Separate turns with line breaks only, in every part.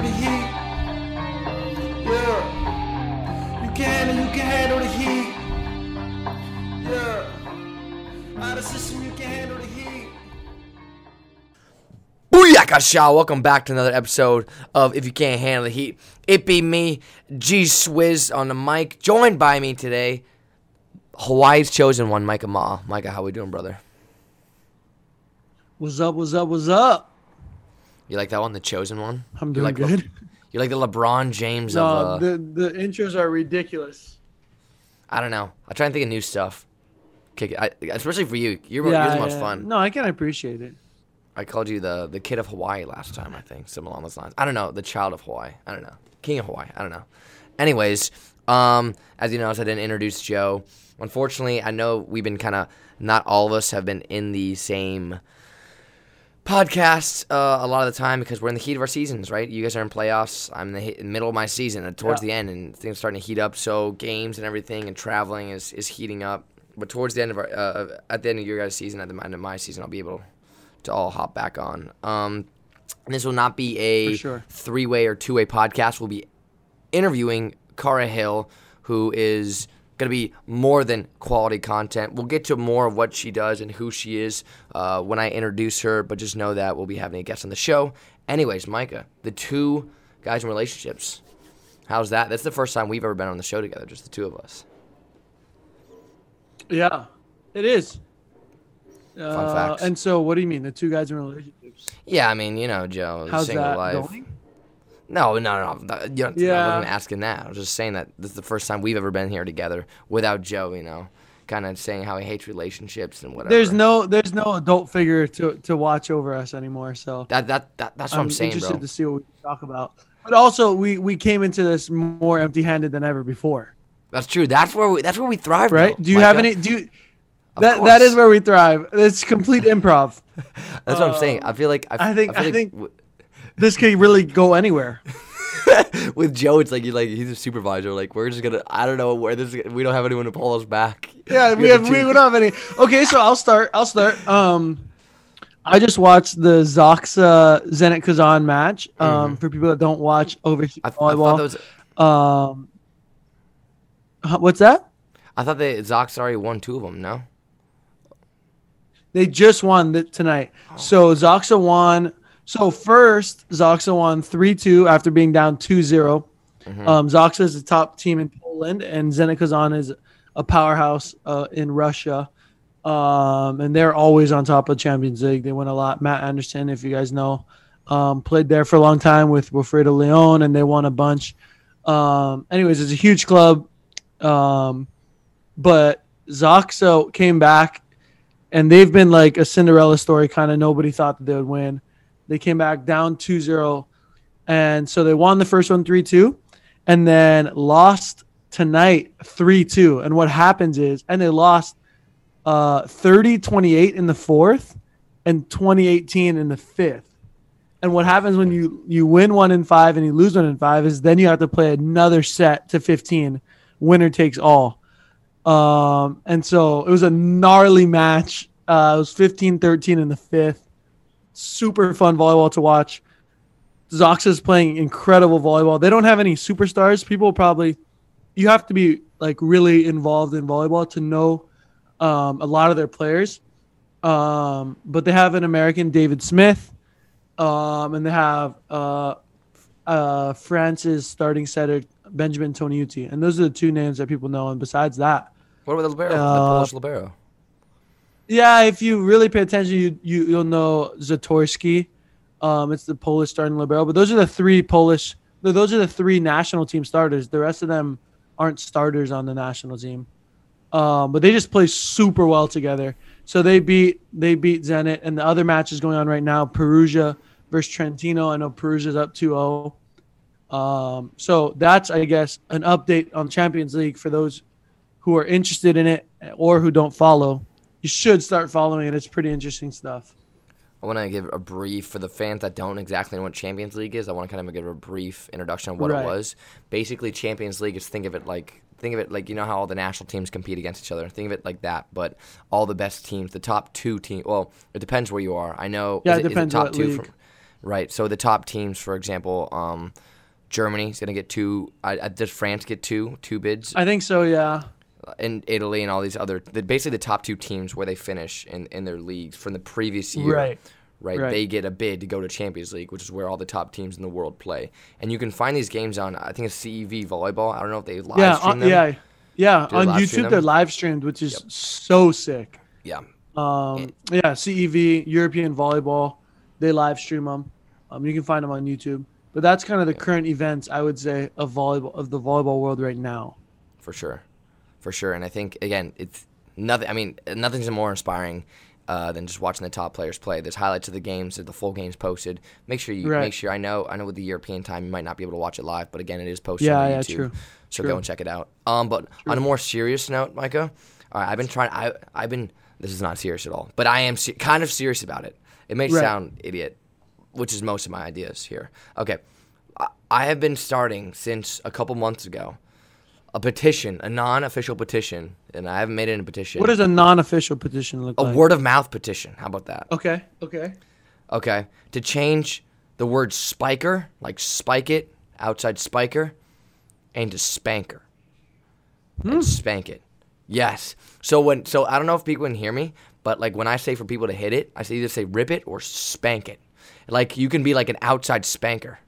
handle the heat. Yeah. You can you can handle the heat. Yeah. Out of system, you can handle the heat.
Booyaka Shaw! Welcome back to another episode of If You Can't Handle the Heat. It be me, G Swizz on the mic. Joined by me today, Hawaii's chosen one, Micah Ma. Micah, how we doing, brother?
What's up? What's up? What's up?
You like that one, the chosen one?
I'm
You
doing
like Le-
good.
you like the LeBron James
No,
of uh,
the the intros are ridiculous.
I don't know. I try and think of new stuff. Kick it, I, especially for you. You're, you're the most fun.
No, I can appreciate it.
I called you the the kid of Hawaii last time. I think something along those lines. I don't know. The child of Hawaii. I don't know. King of Hawaii. I don't know. Anyways, um, as you know, I didn't introduce Joe. Unfortunately, I know we've been kind of not all of us have been in the same podcast uh, a lot of the time because we're in the heat of our seasons, right? You guys are in playoffs. I'm in the he- middle of my season, and towards
Yeah.
the end, and things are starting to heat up. So games and everything and traveling is, is heating up. But towards the end of our, uh, at the end of your guys' season, at the end of my season, I'll be able to all hop back on. Um, this will not be a
sure.
three way or two way podcast. We'll be interviewing Cara Hill, who is going to be more than quality content. We'll get to more of what she does and who she is uh, when I introduce her, but just know that we'll be having a guest on the show. Anyways, Micah, the two guys in relationships. How's that? That's the first time we've ever been on the show together, just the two of us.
Yeah, it is. Uh,
facts.
And so, what do you mean? The two guys in relationships?
Yeah, I mean, you know, Joe,
How's
single
that
life.
going?
No, no, no. You don't, I wasn't asking that. I was just saying that this is the first time we've ever been here together without Joe. You know, kind of saying how he hates relationships and whatever.
There's no there's no adult figure to to watch over us anymore. So
that that, that that's what I'm, saying,
interested
bro.
to see what we can talk about. But also, we we came into this more empty-handed than ever before,
That's true. That's where we that's where we thrive,
right?
bro,
do you have
Micah.
any? Do you? That that is where we thrive. It's complete improv.
That's what I'm saying. Um, I feel like I,
I think-
feel
I
like
think-
w-
This could really go anywhere.
with Joe, it's like you like he's a supervisor. Like we're just gonna I don't know where this is, we don't have anyone to pull us back.
Yeah, we
have
have we don't have any. Okay, so I'll start. I'll start. Um, I just watched the Zaksa Zenit Kazan match. Um, for people that don't watch
Mm-hmm. I, th- I thought that
volleyball,
was
um, what's that?
I thought they Zox already won two of them. No.
They just won th- tonight. So Zaksa won. So first, Zaksa won 3 2 after being down 2 0. Um, Zaksa is the top team in Poland, and Zenit Kazan is a powerhouse uh, in Russia. Um, and they're always on top of Champions League. They win a lot. Matt Anderson, if you guys know, um, played there for a long time with Wilfredo Leon, and they won a bunch. Um, anyways, it's a huge club. Um, but Zaksa came back and they've been like a Cinderella story kind of nobody thought that they would win. They came back down 2-0 and so they won the first one 3-2 and then lost tonight 3-2 and what happens is and they lost uh 30-28 in the fourth and 2018 in the fifth. And what happens when you you win one in 5 and you lose one in 5 is then you have to play another set to 15 winner takes all. Um, and so it was a gnarly match. Uh, it was 15 13 in the fifth. Super fun volleyball to watch. Zox is playing incredible volleyball. They don't have any superstars. People probably, you have to be like really involved in volleyball to know um, a lot of their players. Um, but they have an American, David Smith, um, and they have uh, uh, France's starting setter, Benjamin Toniutti. And those are the two names that people know. And besides that,
What about the libero? the
Uh,
Polish libero.
Yeah, if you really pay attention, you, you you'll know Zatorski. Um, it's the Polish starting libero. But those are the three Polish. Those are the three national team starters. The rest of them aren't starters on the national team. Um, but they just play super well together. So they beat they beat Zenit, and the other match is going on right now. Perugia versus Trentino. I know Perugia's up 2-0. Um, so that's I guess an update on Champions League for those who are interested in it or who don't follow you should start following it. It's pretty interesting stuff.
I want to give a brief for the fans that don't exactly know what Champions League is. I want to kind of give a brief introduction of what
Right.
it was. Basically, Champions League is think of it like think of it like you know how all the national teams compete against each other. Think of it like that, but all the best teams, the top two teams. Well, it depends where you are. I know.
Yeah,
is
it
is
depends
top two from right? So the top teams, for example, um, Germany's gonna get two. I, I, does France get two two bids?
I think so. Yeah.
And Italy and all these other, the, basically the top two teams where they finish in, in their leagues from the previous year.
Right.
Right,
Right.
they get a bid to go to Champions League, which is where all the top teams in the world play. And you can find these games on, I think it's CEV volleyball. I don't know if they live
Yeah.
stream
on-
them.
yeah. Yeah.
Do
on YouTube, they're live streamed, which is so sick.
yeah,
Um, yeah, CEV European volleyball, they live stream them. Um, you can find them on YouTube. But that's kind of the current events I would say of volleyball of the volleyball world right now.
for sure, for sure. And I think again, it's nothing. I mean, nothing's more inspiring uh, than just watching the top players play. There's highlights of the games, the full games posted. Make sure you
Right.
make sure. I know, I know, with the European time, you might not be able to watch it live, but again, it is posted
Yeah,
on
yeah,
YouTube.
true.
So
True.
go and check it out. Um, but on a more serious note, Micah, all right, I've been trying. I I've been. This is not serious at all, but I am se- kind of serious about it. It may
Right.
sound idiot, which is most of my ideas here. Okay, I, I have been starting since a couple months ago a petition, a non-official petition, and I haven't made it in a petition.
What does a non-official petition look
a
like?
A word of mouth petition? How about that?
Okay. Okay.
Okay, to change the word spiker, like spike it, outside spiker, and to spanker. And hmm. spank it. Yes. So when so I don't know if people can hear me, but like when I say for people to hit it, I say either say rip it or spank it. Like you can be like an outside spanker.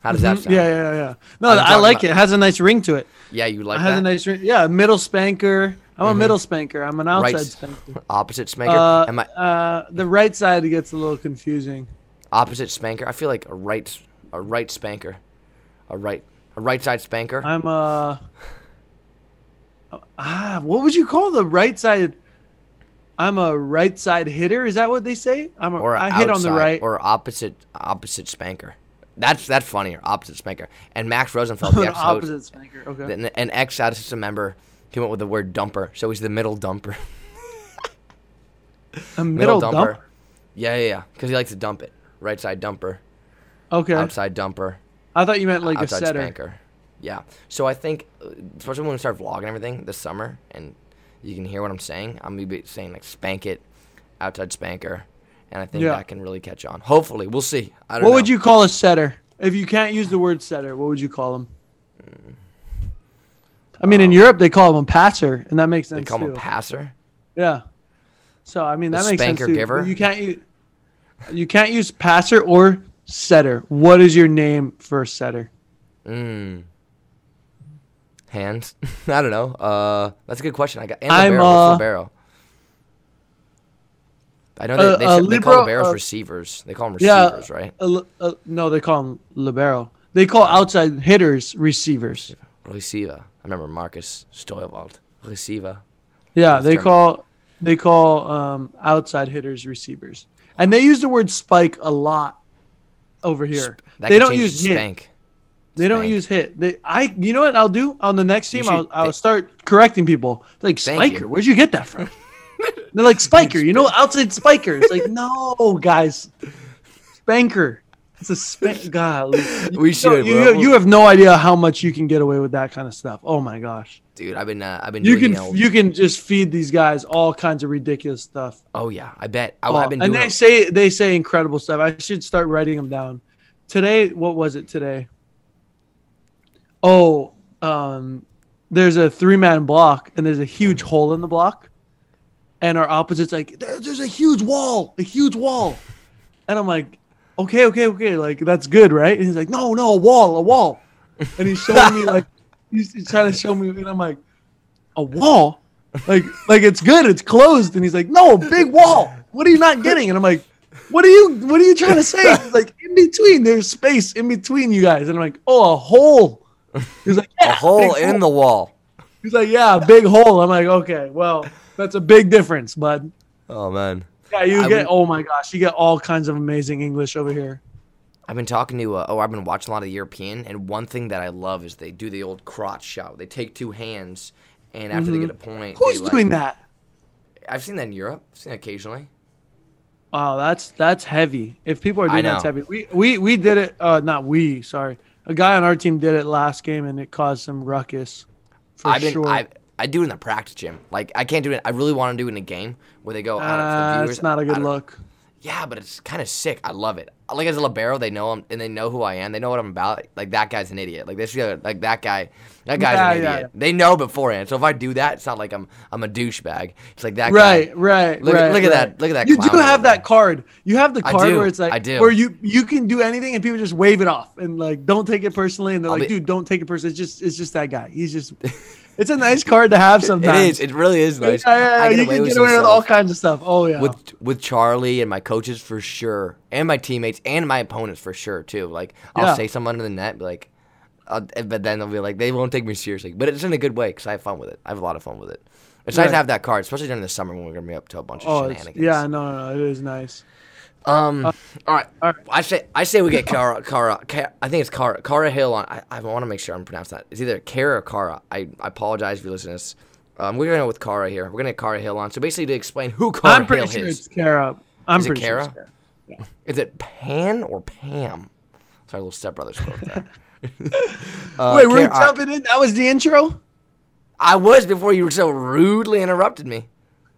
How does that mm-hmm. sound?
Yeah, yeah, yeah. No,
I'm
I like
about-
it. It has a nice ring to it.
Yeah, you like
has
that?
a nice ring. Yeah, middle spanker. I'm a middle spanker. I'm an outside
right,
spanker.
opposite spanker.
Uh,
Am I
uh, the right side gets a little confusing.
opposite spanker? I feel like a right a right spanker, a right a right side spanker.
I'm uh ah, what would you call the right side? I'm a right side hitter. Is that what they say? I'm a,
or
I hit on the
outside,
right.
or opposite opposite spanker. That's that's funnier. Opposite spanker. And Max Rosenfeld, the episode,
opposite spanker. Okay.
an, an ex out system member, came up with the word dumper. So he's the middle dumper.
A middle,
dumper.
dump.
Yeah, yeah, yeah. Because he likes to dump it. Right side dumper,
Okay.
outside dumper,
I thought you meant like a
outside
setter.
spanker. Yeah. So I think, uh, especially when we start vlogging everything this summer, and you can hear what I'm saying, I'm gonna be saying like spank it, outside spanker, and I think
Yeah.
that can really catch on. Hopefully, we'll see. I don't
What
know.
would you call a setter? If you can't use the word setter, what would you call them? I mean, in Europe they call them a passer, and that makes sense
They call him
too.
a passer.
Yeah. So I mean that makes sense
spanker
too.
giver?
You can't use you can't use passer or setter. What is your name for a setter?
Mm. Hands? I don't know. Uh, that's a good question. I got and
I'm,
libero.
uh,
libero? I know they,
Uh,
they,
uh,
said- they call
libero,
liberos
uh,
receivers. They call them
Yeah.
receivers, right?
A uh, no, they call them libero. They call outside hitters receivers.
Receiver. I remember Markus Steuerwald. Receiver.
Yeah, they
German.
call they call um, outside hitters receivers, and they use the word spike a lot over here.
That
they don't use
to
hit.
spank.
They don't use hit. They I you know what I'll do on the next team?
should-
I'll, I'll
they-
start correcting people. Like Spiker, where'd you get that from? They're like Spiker, you know outside Spiker. It's like no guys, Spanker. It's a spank. God,
We should.
You, you, you have no idea how much you can get away with that kind of stuff. Oh my gosh.
Dude, I've been uh, I've been
You
doing
can
the
you can just feed these guys all kinds of ridiculous stuff.
Oh yeah, I bet. I,
Oh,
I've been
and
doing
they
it-
say they say incredible stuff. I should start writing them down. Today, what was it today? Oh, um, there's a three man block and there's a huge hole in the block, and our opposite's like, "There's a huge wall, a huge wall," and I'm like, "Okay, okay, okay, like that's good, right?" And he's like, "No, no, a wall, a wall," and he's showing me like he's, he's trying to show me, and I'm like, "A wall." like like it's good it's closed. And he's like no a big wall. What are you not getting? And i'm like what are you what are you trying to say? He's like in between there's space in between you guys. And i'm like oh a hole. He's like
a hole in the wall.
he's like yeah a big hole. I'm like okay well that's a big difference bud
Oh man.
yeah you
I
get
would-
oh my gosh you get all kinds of amazing english over here
I've been talking to, uh, oh, I've been watching a lot of the European, and one thing that I love is they do the old crotch shot. They take two hands, and after they get a point,
who's
they, like-
doing that
I've seen that in Europe. I've seen it occasionally.
wow that's that's heavy if people are doing that, it's
know.
heavy we we we did it uh not we sorry a guy on our team did it last game and it caused some ruckus for
I've been,
sure
I, I do it in the practice gym. Like I can't do it. I really want to do it in a game where they go. I don't know,
Uh,
viewers,
it's not a good look.
Yeah, but it's kind of sick. I love it. Like as a libero, they know him and they know who I am. They know what I'm about. Like that guy's an idiot. Like this guy, like that guy, that guy's
Yeah,
an idiot.
yeah.
They know beforehand. So if I do that, it's not like I'm I'm a douchebag. It's like that
Right,
guy.
right,
Look
right.
look at
right.
that- look at that
You do have that card. You have the card where it's like
I do.
where you you can do anything and people just wave it off and like don't take it personally and they're
I'll
like,
be-
dude, don't take it personally. It's just it's just that guy. He's just. It's a nice card to have sometimes.
is. It really is nice.
Yeah, yeah, yeah, you can get away with all kinds of stuff. Oh yeah.
with with Charlie and my coaches for sure, and my teammates and my opponents for sure too. Like I'll
Yeah.
say something under the net, like, uh, but then they'll be like, they won't take me seriously. But it's in a good way because I have fun with it. I have a lot of fun with it. It's nice to have that card, especially during the summer when we're gonna be up to a bunch of
oh
shenanigans.
yeah, no, no, no, it is nice.
Um. all right.
all right.
I say I say we get Kara Kara. Ka- I think it's Kara Kara Hill on. I, I want to make sure I'm pronouncing that. It's either Kara or Kara. I, I apologize if you listen to this. Um, we're gonna go with Kara here. We're gonna get Kara Hill on. So basically, to explain who Kara
I'm pretty
Hill
sure
is.
it's Kara. I'm
Is it
pretty sure it's
Kara?
Kara.
Is it Pan or Pam? Sorry, little stepbrothers quote there. Uh,
Wait, we're
Kara- I-
jumping in. That was the intro.
I was before you so rudely interrupted me.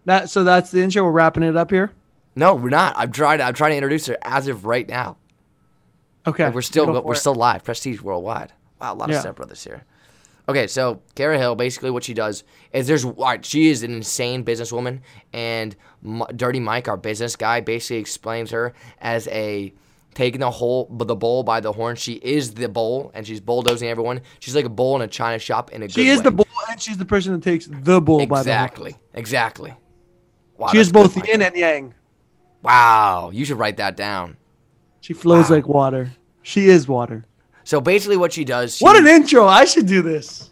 That so that's the intro. We're wrapping it up here.
No, we're not. I'm trying. I'm trying to introduce her as of right now.
Okay,
Like, we're still we're
it.
still live. Prestige worldwide. Wow, a lot
Yeah.
of stepbrothers here. Okay, so Kara Hill, basically what she does is there's right, she is an insane businesswoman, and M- Dirty Mike, our business guy, basically explains her as a taking the whole the bull by the horn. She is the bull, and she's bulldozing everyone. She's like a bull in a china shop in a
She is
way.
the bull, and she's the person that takes the bull by the horn.
exactly, exactly. Wow,
She is both
good,
yin and yang.
Wow, you should write that down.
She flows
Wow.
like water. She is water.
So basically, what she does.
What an intro! I should do this.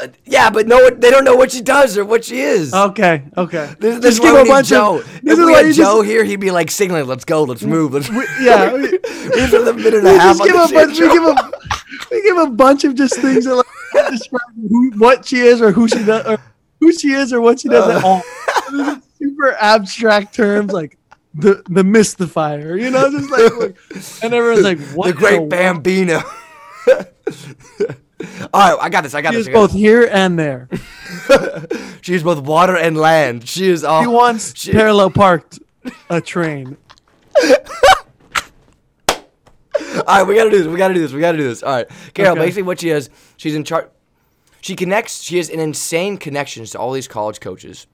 Uh, yeah, but no, they don't know what she does or what she is.
Okay, okay.
This, this
Just
is
give a bunch
Joe.
of.
if
This
we
is why
had Joe
just,
here, he'd be like signaling, "Let's go, let's move, let's." We,
yeah. We,
we a minute and a half
give a bunch. We give a. We give a bunch of just things that like describe who, what she is or who she does or who she is or what she does at uh. all. Super abstract terms like the the mystifier. You know, just like, like- and everyone's like, what?
the Great? Bambino. All right, I got this. I got
She
this. got
both here and there.
this. She is both water and land. She is all.
She once
she-
parallel parked a train.
All right, we gotta do this. We gotta do this. We gotta do this. All right, Carol.
Okay.
Basically, what she is, she's in charge. She connects. She has an insane connections to all these college coaches.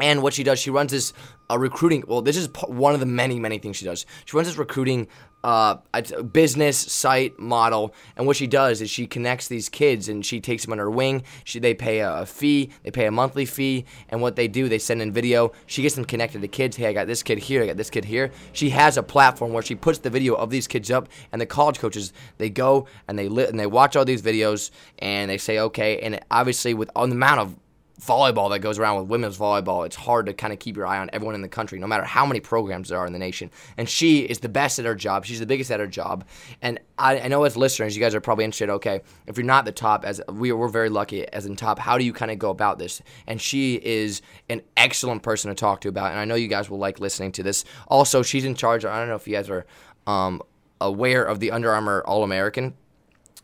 And what she does, she runs this uh, recruiting. Well, this is one of the many, many things she does. She runs this recruiting uh, a business site model. And what she does is she connects these kids and she takes them under her wing. She, they pay a, a fee, they pay a monthly fee. And what they do, they send in video. She gets them connected to kids. Hey, I got this kid here, I got this kid here. She has a platform where she puts the video of these kids up, and the college coaches they go and they li- and they watch all these videos and they say okay. And obviously, with on the amount of volleyball that goes around with women's volleyball, it's hard to kind of keep your eye on everyone in the country, no matter how many programs there are in the nation. And she is the best at her job. She's the biggest at her job. And I, I know as listeners, you guys are probably interested. Okay, if you're not the top, as we we're very lucky as in top, how do you kind of go about this? And she is an excellent person to talk to about. And I know you guys will like listening to this. Also, she's in charge. I don't know if you guys are um, aware of the Under Armour All American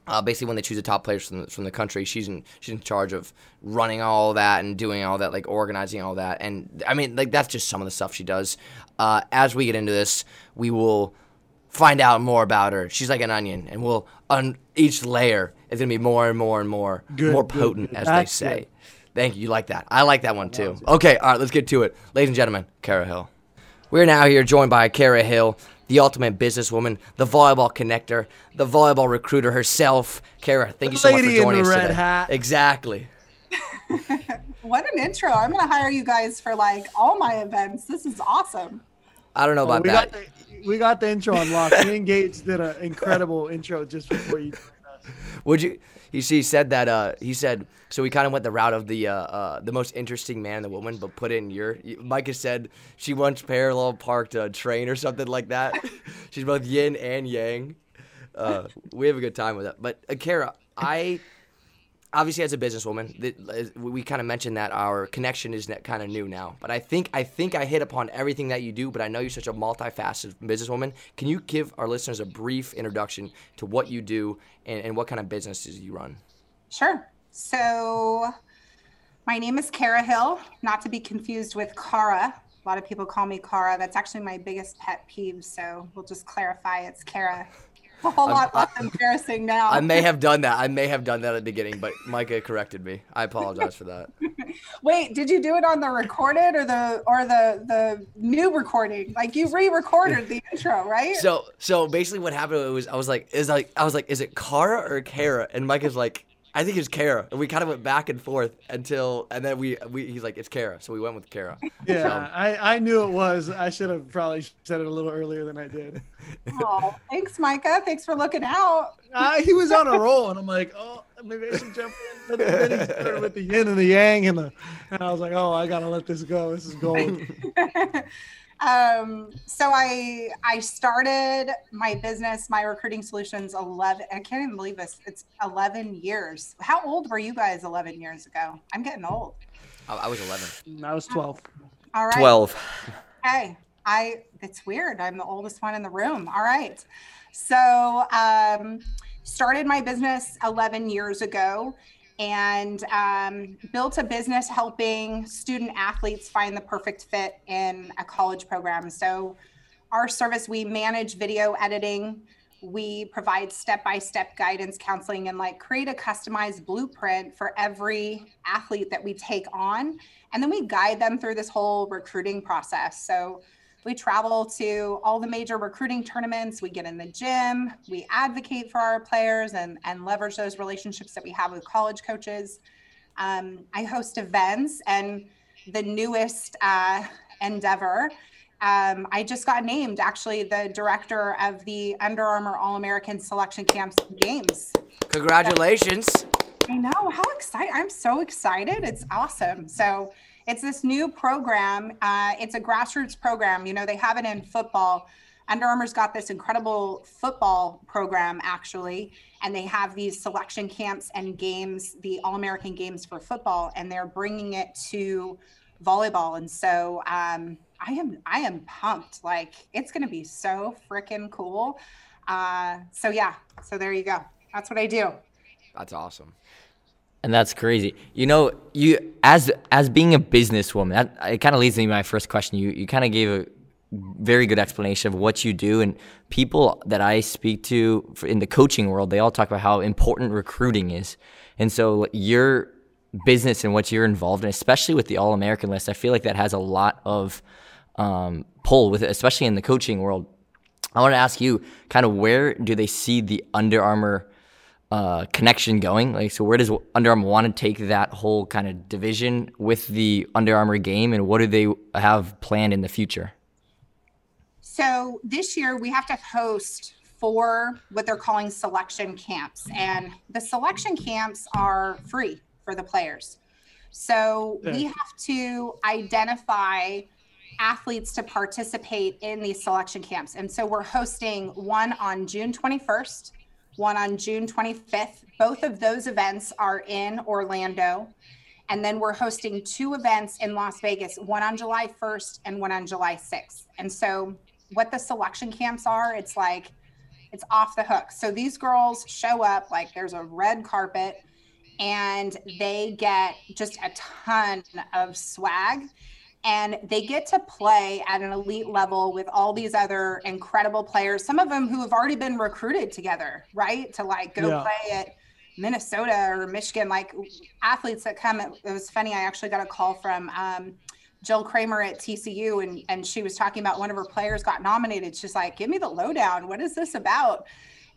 uh, basically when they choose the top players from the, from the country, she's in she's in charge of running all that and doing all that, like organizing all that. And I mean, like that's just some of the stuff she does. Uh, as we get into this, we will find out more about her. She's like an onion, and we'll on each layer is gonna be more and more and more
Good,
more
good,
potent,
good.
as
That's
they say. Thank you. You like that? I like that one too. Okay, all right, let's get to it, ladies and gentlemen. Kara Hill. We're now here joined by Kara Hill, the ultimate businesswoman, the volleyball connector, the volleyball recruiter herself. Kara, thank you so much for
Lady in
joining
the
us
red
today.
hat.
Exactly.
What an intro. I'm going to hire you guys for like all my events. This is awesome.
I don't know about
we
that.
got the we got the intro unlocked. Me and Gates did an incredible intro just before you. joined us.
Would you? He, he said that. Uh, he said so. We kind of went the route of the uh, uh, the most interesting man and the woman, but put it in your. Has said she once parallel parked a train or something like that. She's both yin and yang. Uh, we have a good time with that. But uh, Kara, I obviously as a businesswoman, we kind of mentioned that our connection is kind of new now. But I think I think I hit upon everything that you do. But I know you're such a multifaceted businesswoman. Can you give our listeners a brief introduction to what you do and, and what kind of businesses you run?
Sure. So, my name is Kara Hill, not to be confused with Kara A lot of people call me Cara. That's actually my biggest pet peeve. So we'll just clarify it's Kara. A whole lot less embarrassing now.
I may have done that. I may have done that at the beginning, but Micah corrected me. I apologize for that.
Wait, did you do it on the recorded or the or the the new recording? Like you re-recorded the intro, right?
So so basically what happened was I was like is like I was like is it Cara or Kara? And Micah's like I think it's Kara. And we kind of went back and forth until and then we we he's like it's Kara. So we went with Kara.
Yeah, I, I knew it was. I should have probably said it a little earlier than I did.
oh, thanks, Micah. Thanks for looking out.
Uh, he was on a roll, and I'm like, oh, maybe I should jump in. But then he started with the yin and the yang, and the, and I was like, oh, I gotta let this go. This is gold.
um, so I I started my business, my recruiting solutions 11. I can't even believe this. It's 11 years. How old were you guys 11 years ago? I'm getting old.
I, I was 11.
I was 12.
All right.
12.
Okay. I it's weird. I'm the oldest one in the room. All right. So um started my business 11 years ago and um, built a business helping student athletes find the perfect fit in a college program. So, our service, we manage video editing, we provide step by step guidance, counseling, and like create a customized blueprint for every athlete that we take on. And then we guide them through this whole recruiting process. So, we travel to all the major recruiting tournaments. We get in the gym. We advocate for our players and, and leverage those relationships that we have with college coaches. Um, I host events, and the newest uh, endeavor, um, I just got named actually the director of the Under Armour All American Selection Camps Games.
Congratulations.
I know how excited! I'm so excited. It's awesome. So it's this new program. Uh, it's a grassroots program. You know, they have it in football. Under Armour's got this incredible football program, actually, and they have these selection camps and games, the All American games for football, and they're bringing it to volleyball. And so um, I am, I am pumped. Like it's going to be so freaking cool. Uh, so yeah, so there you go. That's what I do.
That's awesome
and that's crazy. You know, you as as being a businesswoman, that it kind of leads me to my first question. You you kind of gave a very good explanation of what you do, and people that I speak to in the coaching world, they all talk about how important recruiting is, and so your business and what you're involved in, especially with the All American list, I feel like that has a lot of um, pull with it, especially in the coaching world. I want to ask you, kind of, where do they see the Under Armour uh, connection going? Like, so where does Under Armour want to take that whole kind of division with the Under Armour game, and what do they have planned in the future?
So this year we have to host four what they're calling selection camps, and the selection camps are free for the players. So we have to identify athletes to participate in these selection camps. And so we're hosting one on June 21st, one on June 25th. Both of those events are in Orlando. And then we're hosting two events in Las Vegas, one on July 1st and one on July 6th. And so, what the selection camps are, it's like, it's off the hook. So, these girls show up, like, there's a red carpet, and they get just a ton of swag and they get to play at an elite level with all these other incredible players some of them who have already been recruited together right? To like go yeah. play at minnesota or michigan like athletes that come it was funny i actually got a call from um, jill kramer at tcu and, and she was talking about one of her players got nominated. She's like give me the lowdown. What is this about?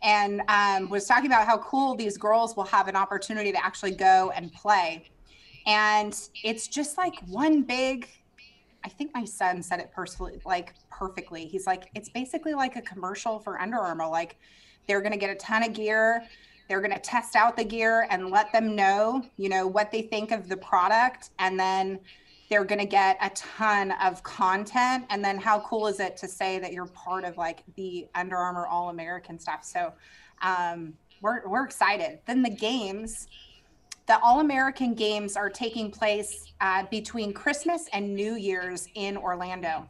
And um, was talking about how cool these girls will have an opportunity to actually go and play. And it's just like one big I think my son said it personally, like perfectly. He's like, it's basically like a commercial for Under Armour. Like, they're going to get a ton of gear. They're going to test out the gear and let them know, you know, what they think of the product. And then they're going to get a ton of content. And then how cool is it to say that you're part of like the Under Armour All American stuff? So um, we're, we're excited. Then the games, the All American Games are taking place uh, between Christmas and New Year's in Orlando.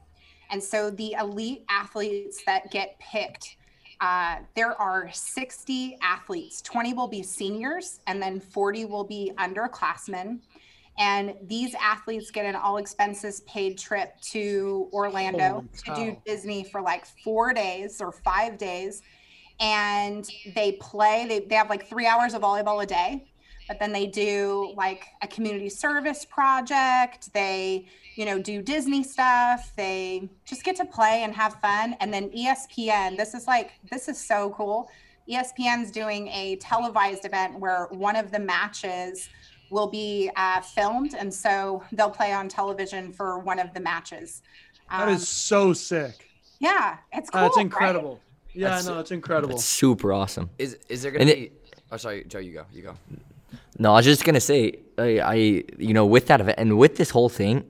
And so the elite athletes that get picked, uh, there are 60 athletes. 20 will be seniors, and then 40 will be underclassmen. And these athletes get an all expenses paid trip to Orlando to do. Disney for like four days or five days. And they play, they, they have like three hours of volleyball a day, but then they do like a community service project. They, you know, do Disney stuff. They just get to play and have fun. And then ESPN, this is like, this is so cool. ESPN's doing a televised event where one of the matches will be uh, filmed. And so they'll play on television for one of the matches.
That
Um,
is so sick.
yeah, it's cool.
That's
right?
incredible. Yeah,
That's-
no, it's incredible.
It's super awesome.
Is is there gonna
And it-
be? oh, sorry, Joe. You go. You go.
No, I was just gonna say, I, I, you know, with that event and with this whole thing,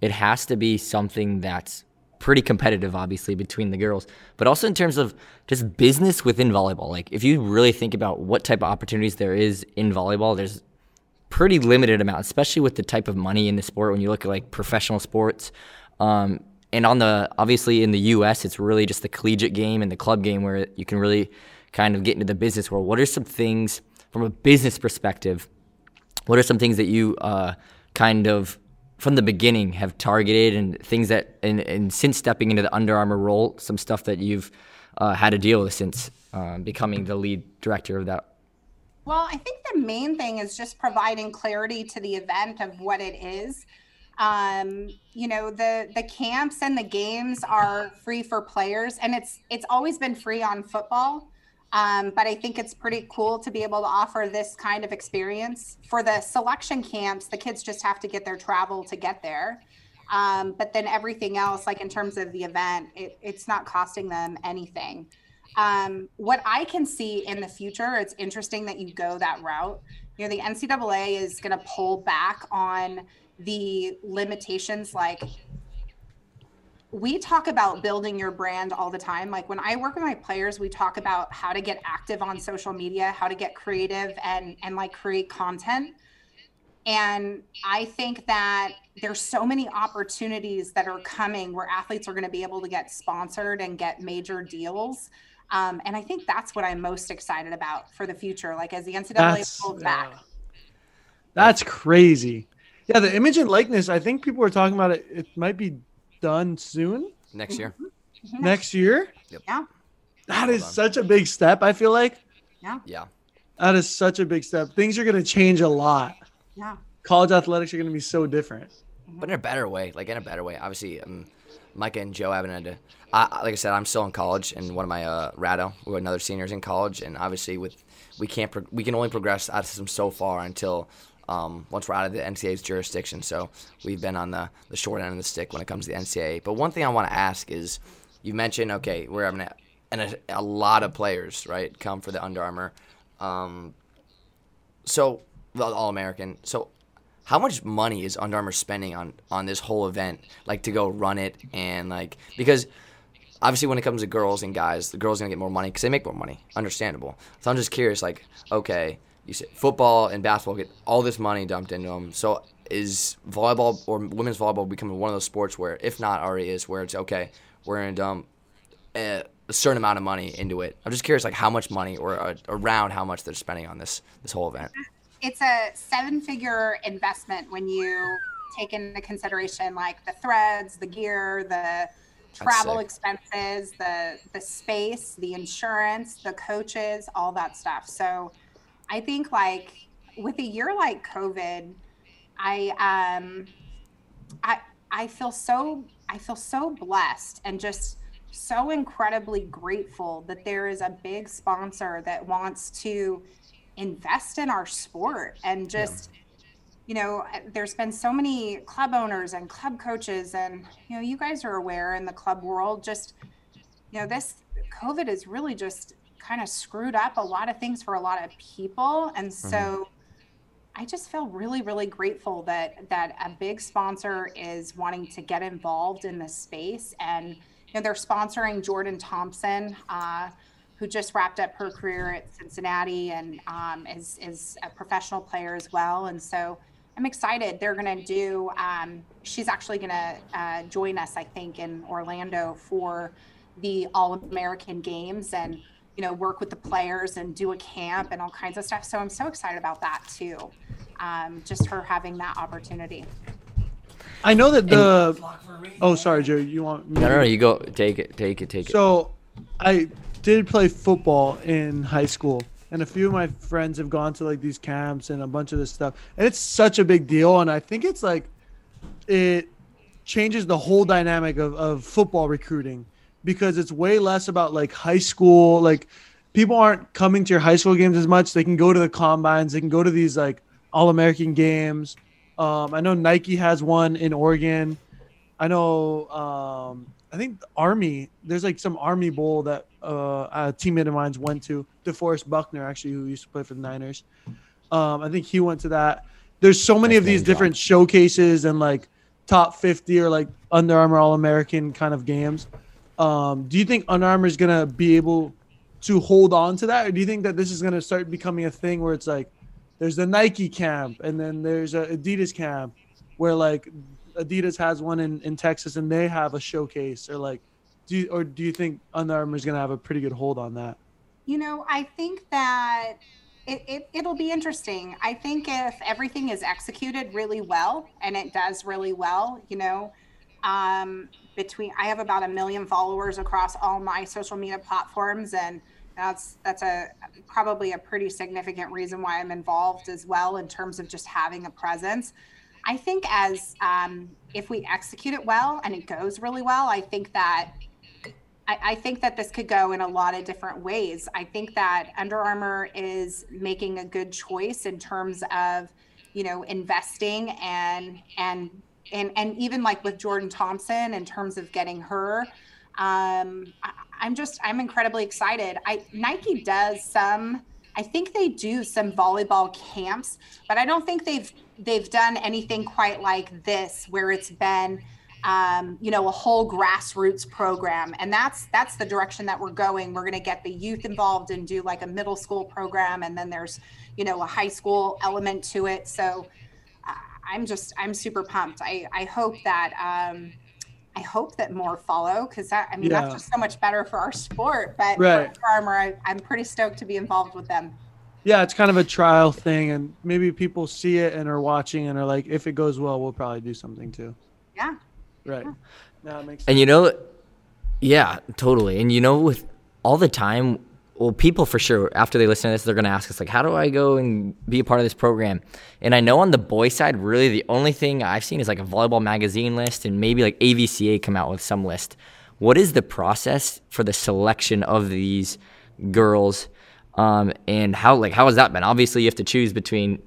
it has to be something that's pretty competitive, obviously, between the girls, but also in terms of just business within volleyball. Like, if you really think about what type of opportunities there is in volleyball, there's pretty limited amount, especially with the type of money in the sport. When you look at like professional sports, um, and on the obviously in the U.S., it's really just the collegiate game and the club game where you can really kind of get into the business world. What are some things from a business perspective? What are some things that you uh, kind of from the beginning have targeted and things that and, and since stepping into the Under Armour role, some stuff that you've uh, had to deal with since um, becoming the lead director of that
Well, I think the main thing is just providing clarity to the event of what it is. Um, you know, the the camps and the games are free for players, and it's it's always been free on football. Um, but I think it's pretty cool to be able to offer this kind of experience for the selection camps. The kids just have to get their travel to get there. Um, but then everything else, like in terms of the event, it, it's not costing them anything. Um, what I can see in the future, it's interesting that you go that route. You know, the NCAA is going to pull back on the limitations like we talk about building your brand all the time. Like when I work with my players, we talk about how to get active on social media, how to get creative and and like create content. And I think that there's so many opportunities that are coming where athletes are going to be able to get sponsored and get major deals. Um, and I think that's what I'm most excited about for the future. Like as the NCAA
That's
pulls back.
yeah. That's crazy. Yeah, the image and likeness. I think people were talking about it. It might be done soon
Next year.
next year.
Yeah.
That
Hold
is
on.
such a big step. I feel like
Yeah. Yeah.
That is such a big step. Things are going to change a lot.
Yeah.
College athletics are going to be so different.
but in a better way. Like in a better way. Obviously, um, Micah and Joe haven't had to. I, I- like I said, I'm still in college, and one of my uh, Rado, we're another seniors in college, and obviously with we can't pro- we can only progress out of system so far until. Um, once we're out of the NCAA's jurisdiction, so we've been on the, the short end of the stick when it comes to the NCAA. But one thing I want to ask is, you mentioned okay, we're having a, and a, a lot of players right come for the Under Armour. Um, so the All American. So how much money is Under Armour spending on on this whole event, like to go run it and like because obviously when it comes to girls and guys, the girls are gonna get more money because they make more money. Understandable. So I'm just curious, like okay, you said football and basketball get all this money dumped into them. So is volleyball or women's volleyball becoming one of those sports where, if not already is, where it's okay, we're gonna dump a, a certain amount of money into it. I'm just curious, like how much money or uh, around how much they're spending on this this whole event.
it's a seven figure investment when you take into consideration like the threads the gear the travel expenses the the space the insurance the coaches all that stuff so i think like with a year like covid i um i i feel so i feel so blessed and just so incredibly grateful that there is a big sponsor that wants to invest in our sport and just you know there's been so many club owners and club coaches and you know you guys are aware in the club world just you know this covid has really just kind of screwed up a lot of things for a lot of people and so I just feel really, really grateful that that a big sponsor is wanting to get involved in this space, and you know they're sponsoring Jordan Thompson, uh, who just wrapped up her career at Cincinnati and um, is is a professional player as well. And so I'm excited. They're going to do. Um, she's actually going to uh, join us, I think, in Orlando for the All American Games and you know work with the players and do a camp and all kinds of stuff. So I'm so excited about that too. um, just her having that opportunity.
I know that the. Oh, sorry, Joe. You want? me
No, no, no. You go. Take it. Take it. Take it.
So, I did play football in high school, and a few of my friends have gone to like these camps and a bunch of this stuff, and it's such a big deal. And I think it's like it changes the whole dynamic of, of football recruiting because it's way less about like high school like people aren't coming to your high school games as much. They can go to the combines. They can go to these like all-american games. Um, i know nike has one in oregon. I know um, i think the army there's like some army bowl that uh, a teammate of mine's went to deforest buckner actually who used to play for the niners. Um, i think he went to that. There's so many of these different showcases and like top 50 or like Under Armour All American kind of games. Um, do you think Armour is to be able to hold on to that? Or do you think that this is to start becoming a thing where it's like there's the Nike camp and then there's a Adidas camp where like Adidas has one in, in Texas and they have a showcase or like, do you, or do you think Under Armour is going to have a pretty good hold on that?
You know, I think that it, it, it'll be interesting. I think if everything is executed really well, and it does really well, you know, um, between I have about a million followers across all my social media platforms, and that's that's a probably a pretty significant reason why I'm involved as well in terms of just having a presence. I think as um, if we execute it well and it goes really well, I think that I, I think that this could go in a lot of different ways. I think that Under Armour is making a good choice in terms of, you know, investing and and and and even like with Jordan Thompson in terms of getting her. Um, I, I'm just I'm incredibly excited. I Nike does some. I think they do some volleyball camps, but I don't think they've they've done anything quite like this where it's been um, you know, a whole grassroots program. And that's that's the direction that we're going. We're going to get the youth involved and do like a middle school program, and then there's, you know, a high school element to it. So I'm just I'm super pumped. I I hope that. Um, I hope that more follow because that I mean
Yeah.
that's just so much better for our sport. But
Right.
for Armour, I, I'm pretty stoked to be involved with them.
Yeah, it's kind of a trial thing, and maybe people see it and are watching and are like, if it goes well, we'll probably do something too.
Yeah.
Right. No, it makes sense.
And you know, yeah, totally. And you know, with all the time, well, people for sure, after they listen to this, they're going to ask us, like, how do I go and be a part of this program? And I know on the boy side, really the only thing I've seen is like a volleyball magazine list and maybe like AVCA come out with some list. What is the process for the selection of these girls? Um, and how, like, how has that been? Obviously, you have to choose between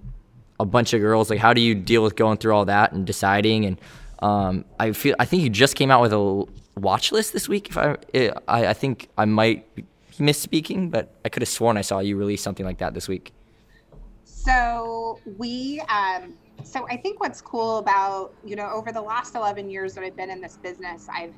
a bunch of girls. Like, how do you deal with going through all that and deciding? And um, I feel I think you just came out with a watch list this week. If I, I, I think I might misspeaking, but I could have sworn I saw you release something like that this week.
So we, um, so I think what's cool about you know over the last 11 years that I've been in this business, I've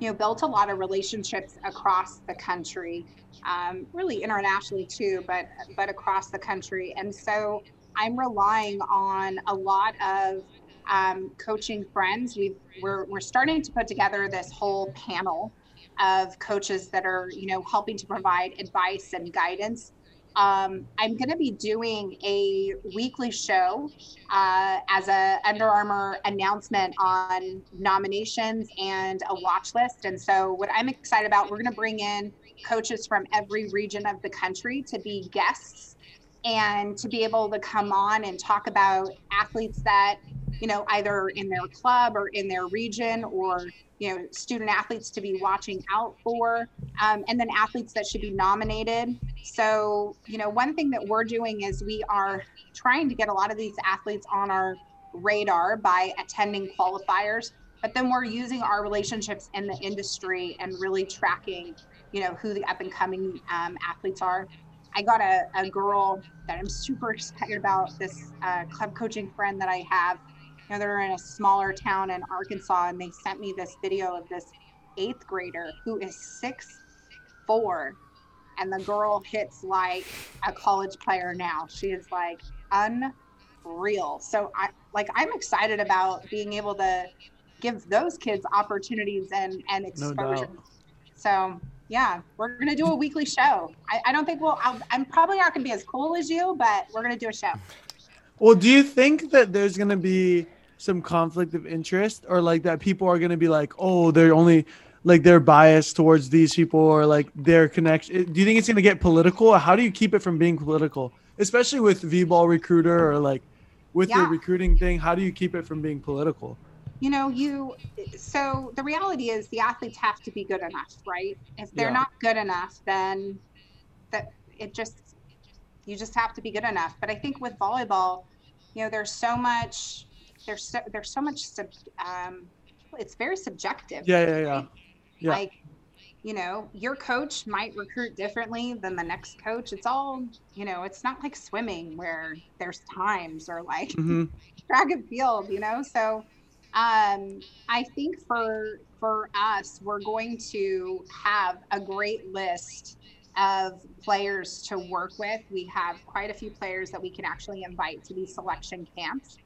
you know built a lot of relationships across the country, um, really internationally too, but but across the country, and so I'm relying on a lot of um, coaching friends. We've we're we're starting to put together this whole panel of coaches that are you know helping to provide advice and guidance um, I'm going to be doing a weekly show uh, as a Under Armour announcement on nominations and a watch list. And so, what I'm excited about, we're going to bring in coaches from every region of the country to be guests and to be able to come on and talk about athletes that you know either in their club or in their region or you know student athletes to be watching out for um, and then athletes that should be nominated. So you know one thing that we're doing is we are trying to get a lot of these athletes on our radar by attending qualifiers but then we're using our relationships in the industry and really tracking you know who the up and coming um, athletes are. I got a, a girl that i'm super excited about this uh, club coaching friend that i have know they're in a smaller town in arkansas and they sent me this video of this eighth grader who is six four and the girl hits like a college player now. She is like unreal. So i like i'm excited about being able to give those kids opportunities and and exposure
doubt.
so yeah we're gonna do a weekly show. I, I don't think we'll I'll, i'm probably not gonna be as cool as you but we're gonna do a show
Well, do you think that there's gonna be some conflict of interest, or like that people are gonna be like, oh, they're only like they're biased towards these people, or like their connection? Eh, do you think it's gonna get political? How do you keep it from being political, especially with V-ball recruiter or like with the recruiting thing? How do you keep it from being political?
you know you so the reality is the athletes have to be good enough right if they're
Yeah.
not good enough then that it just you just have to be good enough but i think with volleyball you know there's so much there's so there's so much sub, um it's very subjective
Yeah, yeah, yeah.
right?
Yeah.
like you know your coach might recruit differently than the next coach it's all you know it's not like swimming where there's times or like
hmm
track and field, you know? So um, I think for for us, we're going to have a great list of players to work with. We have quite a few players that we can actually invite to these selection camps.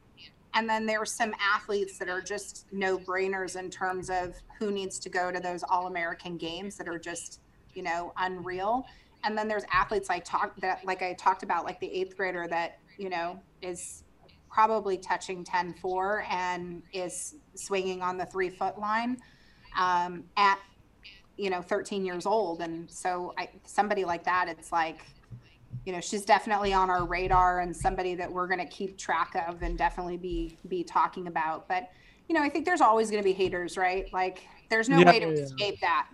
And then there's some athletes that are just no brainers in terms of who needs to go to those all American games that are just, you know, unreal. And then there's athletes like talk that like I talked about, like the eighth grader that, you know, is probably touching 10 4 and is swinging on the three foot line um, at you know 13 years old. And so I, somebody like that it's like you know she's definitely on our radar and somebody that we're going to keep track of and definitely be be talking about. But you know i think there's always going to be haters right? Like there's no
Yeah,
way to
yeah,
escape that.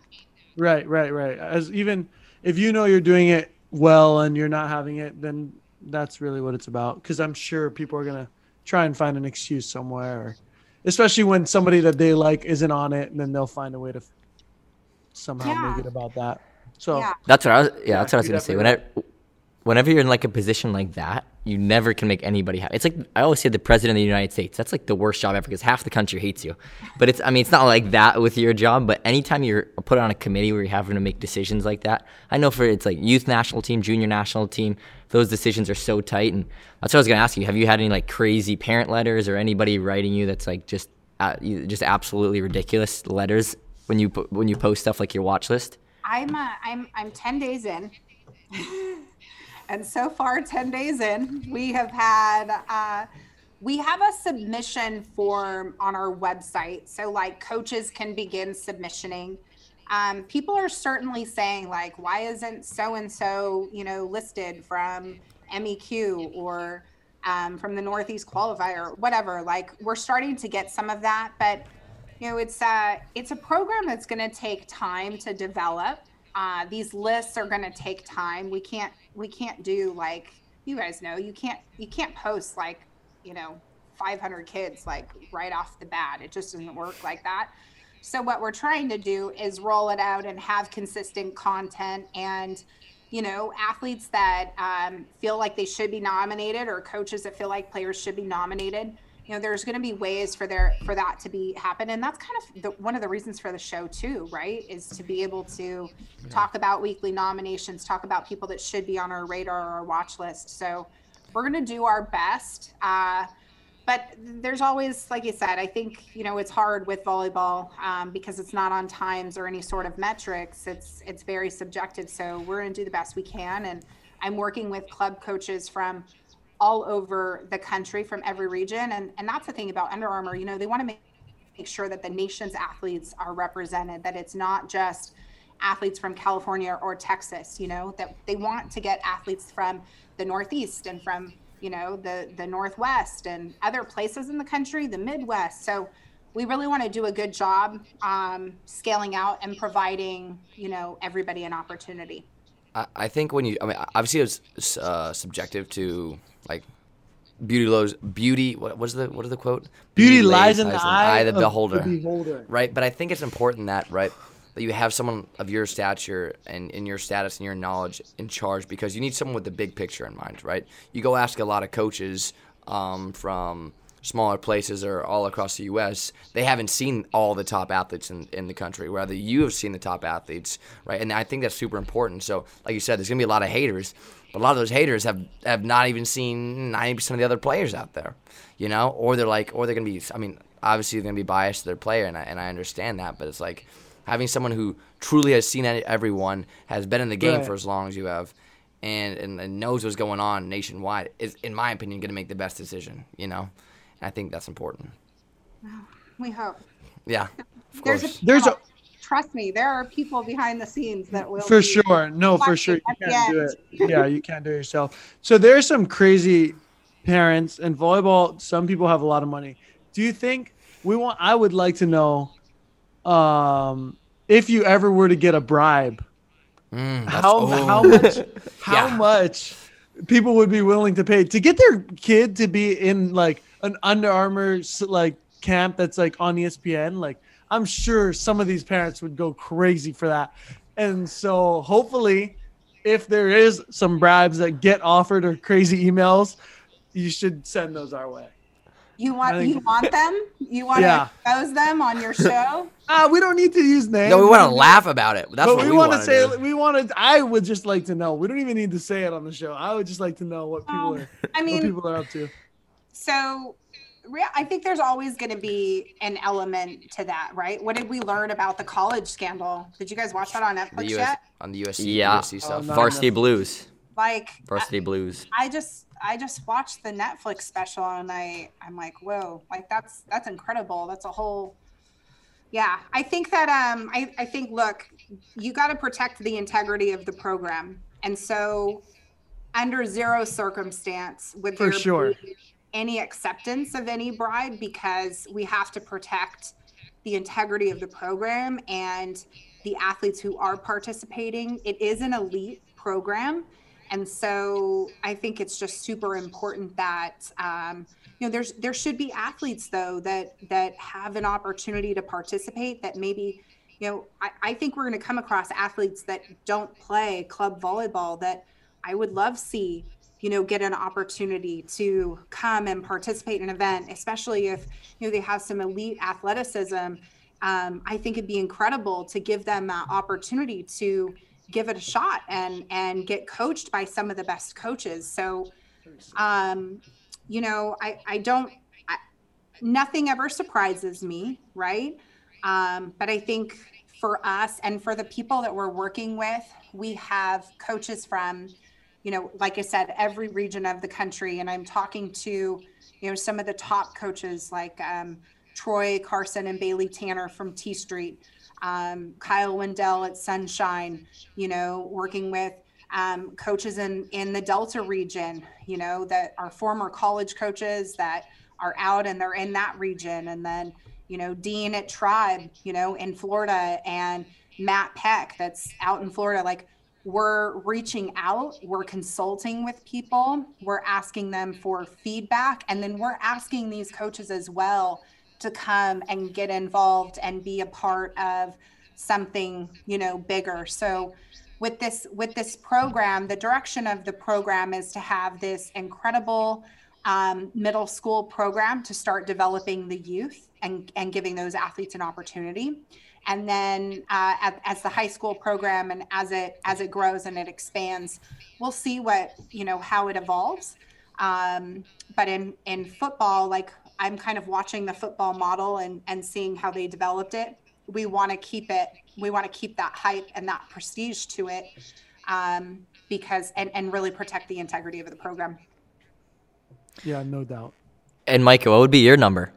Right, right, right. As even if you know you're doing it well and you're not having it, then that's really what it's about. Because I'm sure people are gonna try and find an excuse somewhere, or, especially when somebody that they like isn't on it, and then they'll find a way to somehow
Yeah.
make it about that. So
yeah
That's what I was. Yeah,
Yeah,
that's what I was gonna say.
definitely
Whenever, whenever you're in like a position like that, you never can make anybody happy. It's like I always say, the president of the United States. That's like the worst job ever because half the country hates you. But it's. I mean, it's not like that with your job. But anytime you're put on a committee where you're having to make decisions like that, I know for it's like youth national team, junior national team. Those decisions are so tight, and that's what I was gonna ask you. Have you had any like crazy parent letters or anybody writing you that's like just, uh, just absolutely ridiculous letters when you when you post stuff like your watch list?
I'm uh, I'm I'm 10 days in. and so far 10 days in, we have had uh we have a submission form on our website. So like coaches can begin submissioning. Um, people are certainly saying like, why isn't so and so, you know, listed from MEQ or um, from the Northeast qualifier, whatever. Like we're starting to get some of that, but you know it's a it's a program that's going to take time to develop. Uh, these lists are going to take time. We can't we can't do like you guys know you can't you can't post like you know 500 kids like right off the bat. It just doesn't work like that. So what we're trying to do is roll it out and have consistent content and you know athletes that um, feel like they should be nominated or coaches that feel like players should be nominated you know there's going to be ways for there for that to be happen and that's kind of the, one of the reasons for the show too right is to be able to talk about weekly nominations talk about people that should be on our radar or our watch list so we're going to do our best uh, but there's always like you said i think you know it's hard with volleyball um, because it's not on times or any sort of metrics it's it's very subjective so we're going to do the best we can and i'm working with club coaches from all over the country from every region. And and that's the thing about under armour you know they want to make make sure that the nation's athletes are represented that it's not just athletes from california or texas you know that they want to get athletes from the northeast and from you know the the northwest and other places in the country the midwest. So we really want to do a good job um, scaling out and providing you know everybody an opportunity
I, I think when you, I mean, obviously it's uh, subjective to like beauty lows, beauty. What was the what is the quote?
beauty lies in the eye,
of the beholder.
The beholder.
right? But I think it's important that right that you have someone of your stature and in your status and your knowledge in charge because you need someone with the big picture in mind, right? You go ask a lot of coaches um, from smaller places or all across the U.S. They haven't seen all the top athletes in, in the country. Rather, you have seen the top athletes, right? And I think that's super important. So, like you said, there's gonna be a lot of haters, but a lot of those haters have have not even seen 90% of the other players out there, you know, or they're like, or they're gonna be. I mean, obviously they're gonna be biased to their player, and I, and I understand that, but it's like having someone who truly has seen everyone, has been in the game
Right.
for as long as you have, and, and, knows what's going on nationwide is, in my opinion, going to make the best decision. You know, I think that's important.
We hope.
Yeah, of
There's
course.
a,
There's a-
trust me, there are people behind the scenes that will
for
be-
sure. No, for sure. You can't do it. Yeah, you can't do it yourself. So there's some crazy parents and volleyball. Some people have a lot of money. Do you think we want? I would like to know, um, if you ever were to get a bribe,
Mm,
how
oh.
how much how
Yeah.
much people would be willing to pay to get their kid to be in like an Under Armour like camp that's like on ESPN. Like I'm sure some of these parents would go crazy for that. And so hopefully, if there is some bribes that get offered or crazy emails, you should send those our way.
You want
think-
you want them? You want
Yeah.
to expose them on your show?
Ah, we don't need to use names.
No, we want to laugh about it. That's
but
what
we,
we
want to
wanna
say
do.
we want to. I would just like to know. We don't even need to say it on the show. I would just like to know what people
Um,
are.
I
what
mean,
people are up to.
So rea- I think there's always going to be an element to that, right? What did we learn about the college scandal? Did you guys watch that on Netflix
US
yet?
on the USC,
Yeah.
USC stuff.
Oh, no.
Varsity Blues.
Like,
Varsity Blues.
I just I just watched the Netflix special and I I'm like, whoa, like that's that's incredible. That's a whole yeah. I think that um I, I think look, you gotta protect the integrity of the program. And so under zero circumstance would
For
there
sure.
be any acceptance of any bribe because we have to protect the integrity of the program and the athletes who are participating. It is an elite program. And so I think it's just super important that um, you know there's there should be athletes though that that have an opportunity to participate that maybe you know I, I think we're going to come across athletes that don't play club volleyball that I would love see you know get an opportunity to come and participate in an event especially if you know they have some elite athleticism um, I think it'd be incredible to give them an opportunity to give it a shot and and get coached by some of the best coaches. So, um, you know, I I don't. I, nothing ever surprises me, right? Um, but I think for us and for the people that we're working with, we have coaches from, you know, like I said, every region of the country, and I'm talking to, you know, some of the top coaches like um, Troy Carson and Bailey Tanner from T Street, um, Kyle Wendell at Sunshine, you know, working with um, coaches in in the Delta region, you know, that are former college coaches that are out and they're in that region, and then you know Dean at Tribe, you know, in Florida, and Matt Peck that's out in Florida, like. We're reaching out, we're consulting with people, we're asking them for feedback, and then we're asking these coaches as well to come and get involved and be a part of something you know bigger. So with this with this program the direction of the program is to have this incredible um, middle school program to start developing the youth and and giving those athletes an opportunity and then uh, at, as the high school program and as it as it grows and it expands we'll see what you know how it evolves um, but in in football like i'm kind of watching the football model and and seeing how they developed it we want to keep it we want to keep that hype and that prestige to it um, because and, and really protect the integrity of the program
Yeah, no doubt.
And Micah, what would be your number?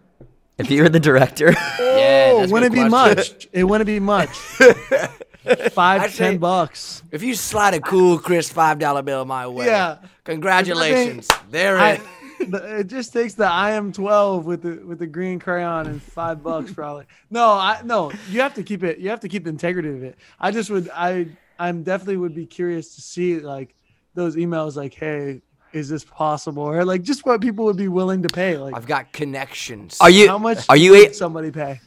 If you were the director.
Yeah, that's
wouldn't it be much? It wouldn't be much. Five,
I'd say-
ten bucks.
If you slide a cool, crisp five dollar bill my way,
Yeah.
congratulations. There
I,
it.
the- it just takes the I am twelve with the with the green crayon and five bucks probably. No, I no. You have to keep it. You have to keep the integrity of it. I just would. I I'm definitely would be curious to see like those emails. Like, hey, is this possible? Or like just what people would be willing to pay. Like,
I've got connections.
Are you
how much?
are you a,
somebody pay?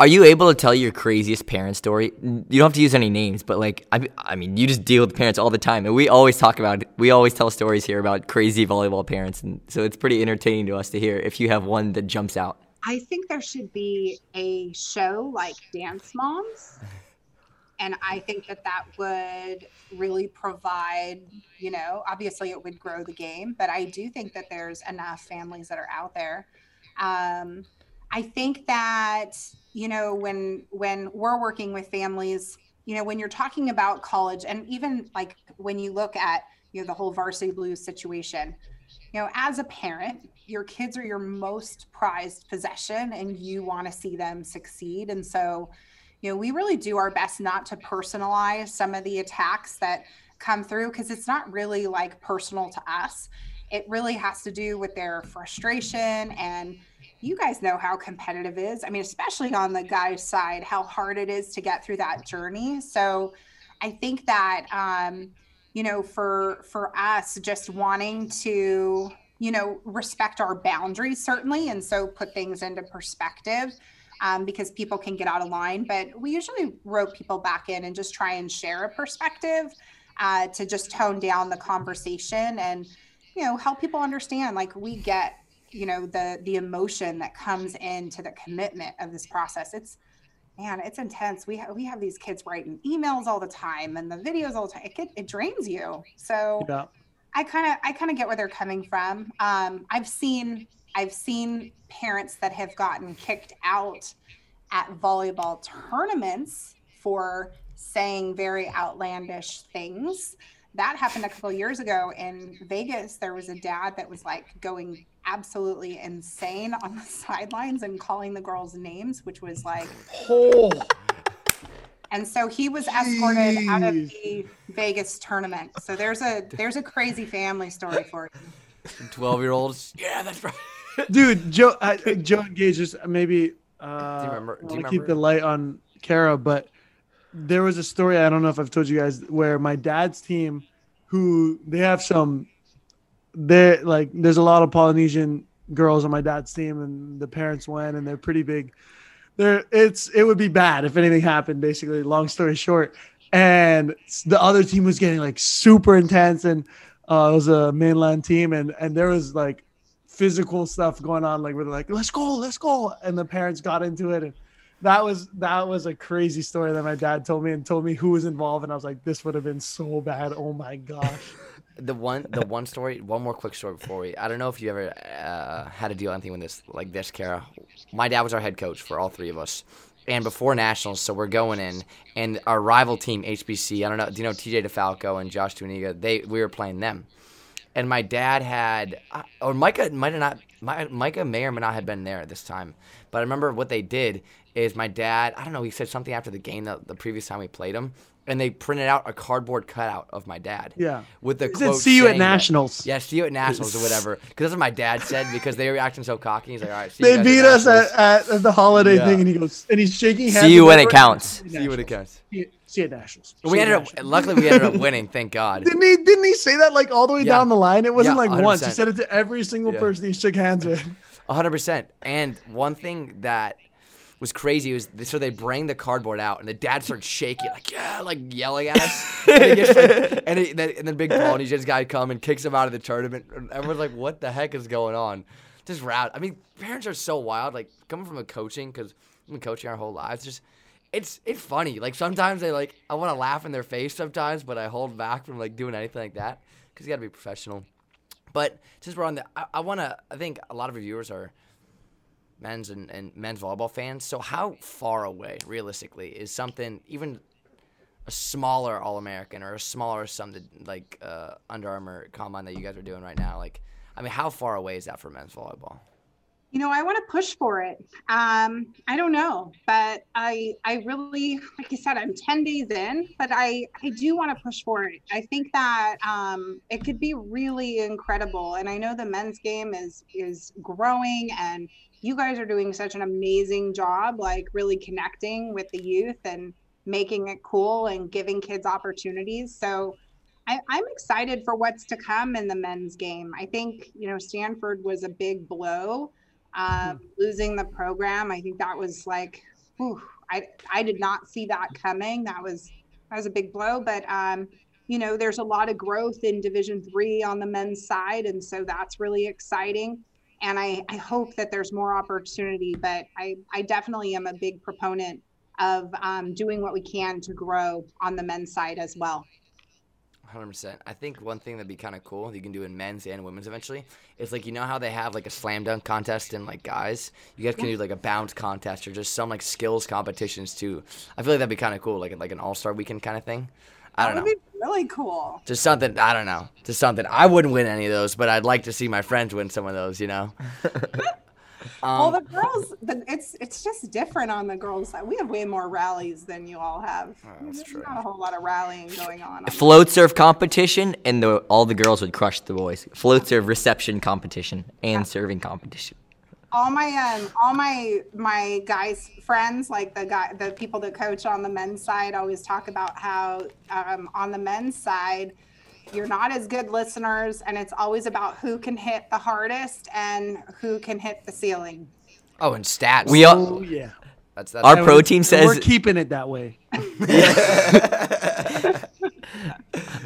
are you able to tell your craziest parent story? You don't have to use any names, but like I I mean, you just deal with parents all the time, and we always talk about it. We always tell stories here about crazy volleyball parents, and so it's pretty entertaining to us to hear if you have one that jumps out.
I think there should be a show like Dance Moms. And I think that that would really provide, you know, obviously it would grow the game, but I do think that there's enough families that are out there. Um, I think that, you know, when when we're working with families, you know, when you're talking about college and even like when you look at, you know, the whole varsity blues situation, you know, as a parent, your kids are your most prized possession and you want to see them succeed. And so, you know, we really do our best not to personalize some of the attacks that come through because it's not really like personal to us. It really has to do with their frustration and you guys know how competitive it is. I mean, especially on the guys' side, how hard it is to get through that journey. So I think that um, you know, for for us just wanting to, you know, respect our boundaries certainly and so put things into perspective. Um, because people can get out of line, but we usually rope people back in and just try and share a perspective uh, to just tone down the conversation and you know help people understand like we get you know the the emotion that comes into the commitment of this process. It's man it's intense. We have we have these kids writing emails all the time and the videos all the time. It, it drains you. So
Yeah.
i kind of i kind of get where they're coming from. Um, i've seen i've seen parents that have gotten kicked out at volleyball tournaments for saying very outlandish things that happened a couple years ago in Vegas. There was a dad that was like going absolutely insane on the sidelines and calling the girls names, which was like,
Oh,
and so he was escorted out of the Vegas tournament. So there's a there's a crazy family story for you.
12 year olds. Yeah, that's right.
Dude, Joe, uh, Joe engages maybe. Uh,
Do you remember- do you
wanna keep the light on Kara, but there was a story I don't know if I've told you guys where my dad's team, who they have some, they like there's a lot of Polynesian girls on my dad's team, and the parents went, and they're pretty big. There, it's it would be bad if anything happened. Basically, long story short, and the other team was getting like super intense, and uh, it was a mainland team, and and there was like physical stuff going on like we're like let's go let's go and the parents got into it and that was that was a crazy story that my dad told me and told me who was involved and i was like this would have been so bad oh my gosh
The one, the one story, one more quick story before we. I don't know if you ever uh, had to deal with anything with this like this, Kara. My dad was our head coach for all three of us, and before nationals, so we're going in, and our rival team HBC. I don't know. Do you know TJ DeFalco and Josh Tuaniga? They we were playing them, and my dad had, uh, or Micah might have not. Micah may or may not have been there at this time, but I remember what they did is my dad. I don't know. He said something after the game the, the previous time we played him, and they printed out a cardboard cutout of my dad.
Yeah.
with the
He said,
quote
"See you at
saying that-
nationals."
yeah, see you at nationals or whatever. Because that's what my dad said. Because they were acting so cocky. He's like, all right, see
they
you guys
beat us at, at the holiday
Yeah.
thing and he goes and he's shaking hands
See you when it counts.
See you when it counts.
see, see you at nationals
We
See you
ended
at
up. Luckily, we ended up winning. Thank God.
didn't he didn't he say that like all the way
Yeah.
down the line it wasn't
Yeah,
like once he said it to every single
Yeah.
person he shook hands with
hundred percent. And one thing that was crazy. Was so they bring the cardboard out and the dad starts shaking like yeah like yelling at us. And, gets, like, and, he, then, and then big Polynesian guy come and kicks him out of the tournament. And everyone's like what the heck is going on? Just route I mean parents are so wild like coming from a coaching because we've been coaching our whole lives just it's it's funny. Like sometimes they like I want to laugh in their face sometimes but I hold back from like doing anything like that because you got to be professional. But since we're on the I, I want to I think a lot of our viewers are men's and, and men's volleyball fans. So how far away, realistically, is something even a smaller All American or a smaller something like uh, Under Armour combine that you guys are doing right now? Like, I mean, how far away is that for men's volleyball?
You know, I want to push for it. Um, I don't know, but I I really, like you said, I'm 10 days in, but I I do want to push for it. I think that um, it could be really incredible, and I know the men's game is is growing, and you guys are doing such an amazing job, like really connecting with the youth and making it cool and giving kids opportunities. So. I, I'm excited for what's to come in the men's game. I think, you know, Stanford was a big blow um, losing the program. I think that was like, whew, I I did not see that coming. That was that was a big blow. But um, you know, there's a lot of growth in Division three on the men's side, and so that's really exciting. And I I hope that there's more opportunity. But I I definitely am a big proponent of um, doing what we can to grow on the men's side as well.
Hundred percent. I think one thing that'd be kind of cool you can do in men's and women's eventually is like you know how they have like a slam dunk contest in like guys. You guys can do like a bounce contest or just some like skills competitions too. I feel like that'd be kind of cool, like like an all star weekend kind of thing. I don't
That
know.
would be really cool.
Just something I don't know. Just something I wouldn't win any of those, but I'd like to see my friends win some of those. You know.
well,
Um,
the girls, the, it's it's just different on the girls' side. We have way more rallies than you all have.
Oh, that's
There's
true.
Not a whole lot of rallying going on. on
Float serve competition, and the, all the girls would crush the boys. Float serve reception competition and serving competition.
all my um all my my guys friends like the guy the people that coach on the men's side always talk about how um, on the men's side you're not as good listeners and it's always about who can hit the hardest and who can hit the ceiling
oh, and stats.
We all,
Oh yeah.
That's that's.
our
And
pro
we-
team
and
says
we're keeping it that way.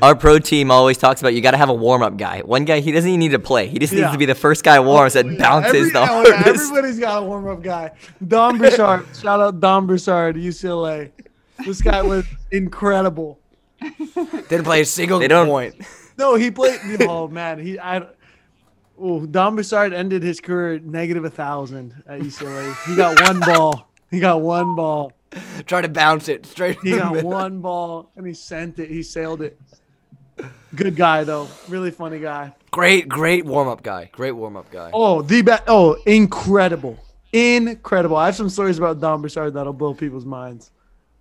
our pro team always talks about you got to have a warm up guy. One guy he doesn't even need to play. He just needs to be the first guy warm oh, that bounces
Every-
the
oh, yeah,
hardest.
everybody's got a warm up guy. Don Broussard. shout out Don Broussard, UCLA. This guy was incredible.
didn't play a single
They don't-
point.
No, he played. Oh man, he I. Oh, Don Broussard ended his career at negative a thousand at UCLA. He got one ball. He got one ball.
Try to bounce it straight.
He
in
got
middle.
one ball and he sent it. He sailed it. Good guy though. Really funny guy.
Great, great warm up guy. Great warm up guy.
Oh, the best. Oh, incredible. Incredible. I have some stories about Don Broussard that'll blow people's minds.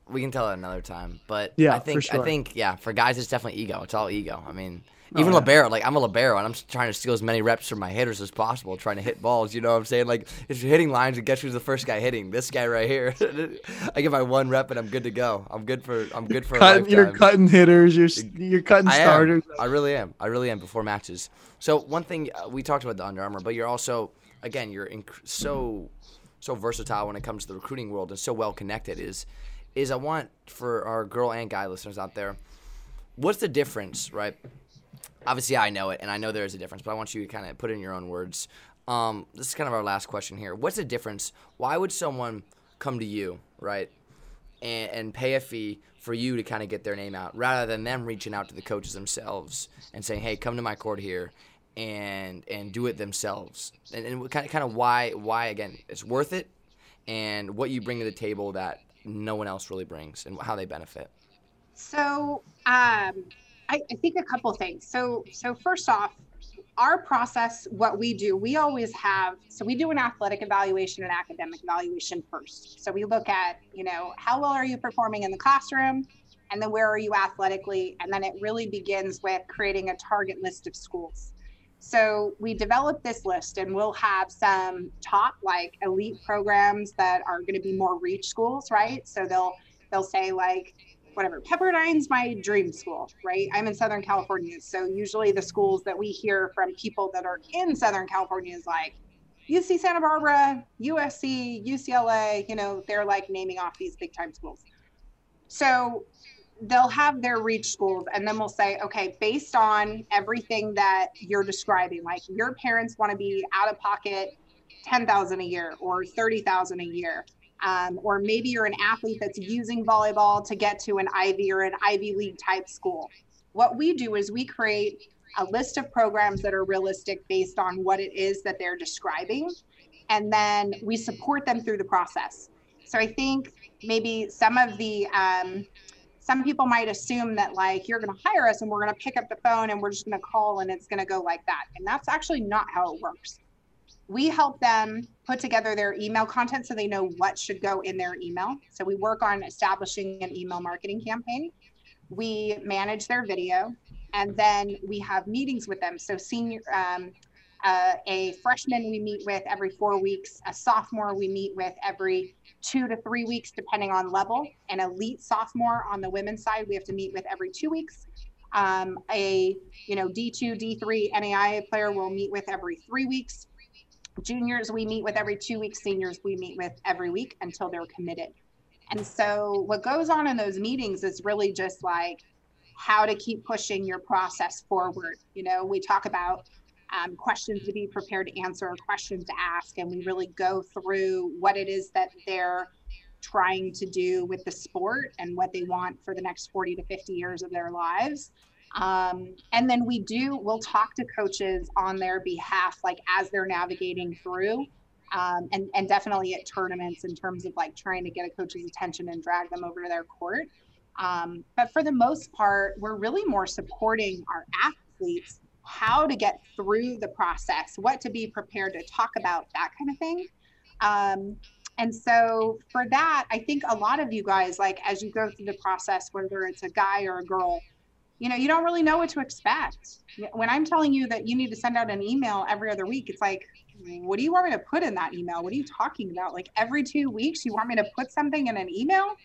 We can tell it another time. But
Yeah,
I think
sure.
I think yeah, for guys it's definitely ego. It's all ego. I mean, even
yeah.
libero, like I'm a libero and I'm trying to steal as many reps from my hitters as possible, trying to hit balls. You know what I'm saying? Like if you're hitting lines, and guess who's the first guy hitting? This guy right here. I get my one rep and I'm good to go. I'm good for I'm good for
Cutting, you're cutting hitters. You're you're cutting
I
starters.
am. I really am. I really am before matches. So one thing uh, we talked about the Under Armour, but you're also again you're inc- so so versatile when it comes to the recruiting world and so well connected. Is is I want for our girl and guy listeners out there, what's the difference, right? Obviously, I know it, and I know there is a difference, but I want you to kind of put it in your own words. Um, this is kind of our last question here. What's the difference? Why would someone come to you, right? and, and pay a fee for you to kind of get their name out rather than them reaching out to the coaches themselves and saying hey come to my court here and and do it themselves and, and kind of kind of why why again it's worth it and what you bring to the table that no one else really brings and how they benefit
So um, I, I think a couple things. So so first off, our process, what we do, we always have. So we do an athletic evaluation and academic evaluation first. So we look at you know how well are you performing in the classroom, and then where are you athletically, and then it really begins with creating a target list of schools. So we develop this list, and we'll have some top like elite programs that are going to be more reach schools, right? So they'll they'll say like whatever pepperdine's my dream school right? I'm in southern california. So usually the schools that we hear from people that are in southern california is like uc santa barbara usc ucla you know they're like naming off these big time schools. So they'll have their reach schools and then we'll say okay based on everything that you're describing like your parents want to be out of pocket 10000 a year or 30000 a year um, or maybe you're an athlete that's using volleyball to get to an Ivy or an Ivy League type school. What we do is we create a list of programs that are realistic based on what it is that they're describing, and then we support them through the process. So I think maybe some of the um, some people might assume that like you're going to hire us and we're going to pick up the phone and we're just going to call and it's going to go like that, and that's actually not how it works we help them put together their email content so they know what should go in their email. So we work on establishing an email marketing campaign. We manage their video, and then we have meetings with them. So senior, um, uh, a freshman we meet with every four weeks, a sophomore we meet with every two to three weeks, depending on level. An elite sophomore on the women's side we have to meet with every two weeks. Um, a you know D2, D3 NAIA player we'll meet with every three weeks juniors we meet with every two weeks seniors we meet with every week until they're committed and so what goes on in those meetings is really just like how to keep pushing your process forward you know we talk about um, questions to be prepared to answer questions to ask and we really go through what it is that they're trying to do with the sport and what they want for the next 40 to 50 years of their lives Um, and then we do, we'll talk to coaches on their behalf, like as they're navigating through. Um, and, and definitely at tournaments in terms of like trying to get a coach's attention and drag them over to their court. Um, but for the most part, we're really more supporting our athletes how to get through the process, what to be prepared to talk about, that kind of thing. Um, and so for that, I think a lot of you guys, like as you go through the process, whether it's a guy or a girl, you know, you don't really know what to expect. When I'm telling you that you need to send out an email every other week, it's like, what do you want me to put in that email? What are you talking about? Like every two weeks, you want me to put something in an email?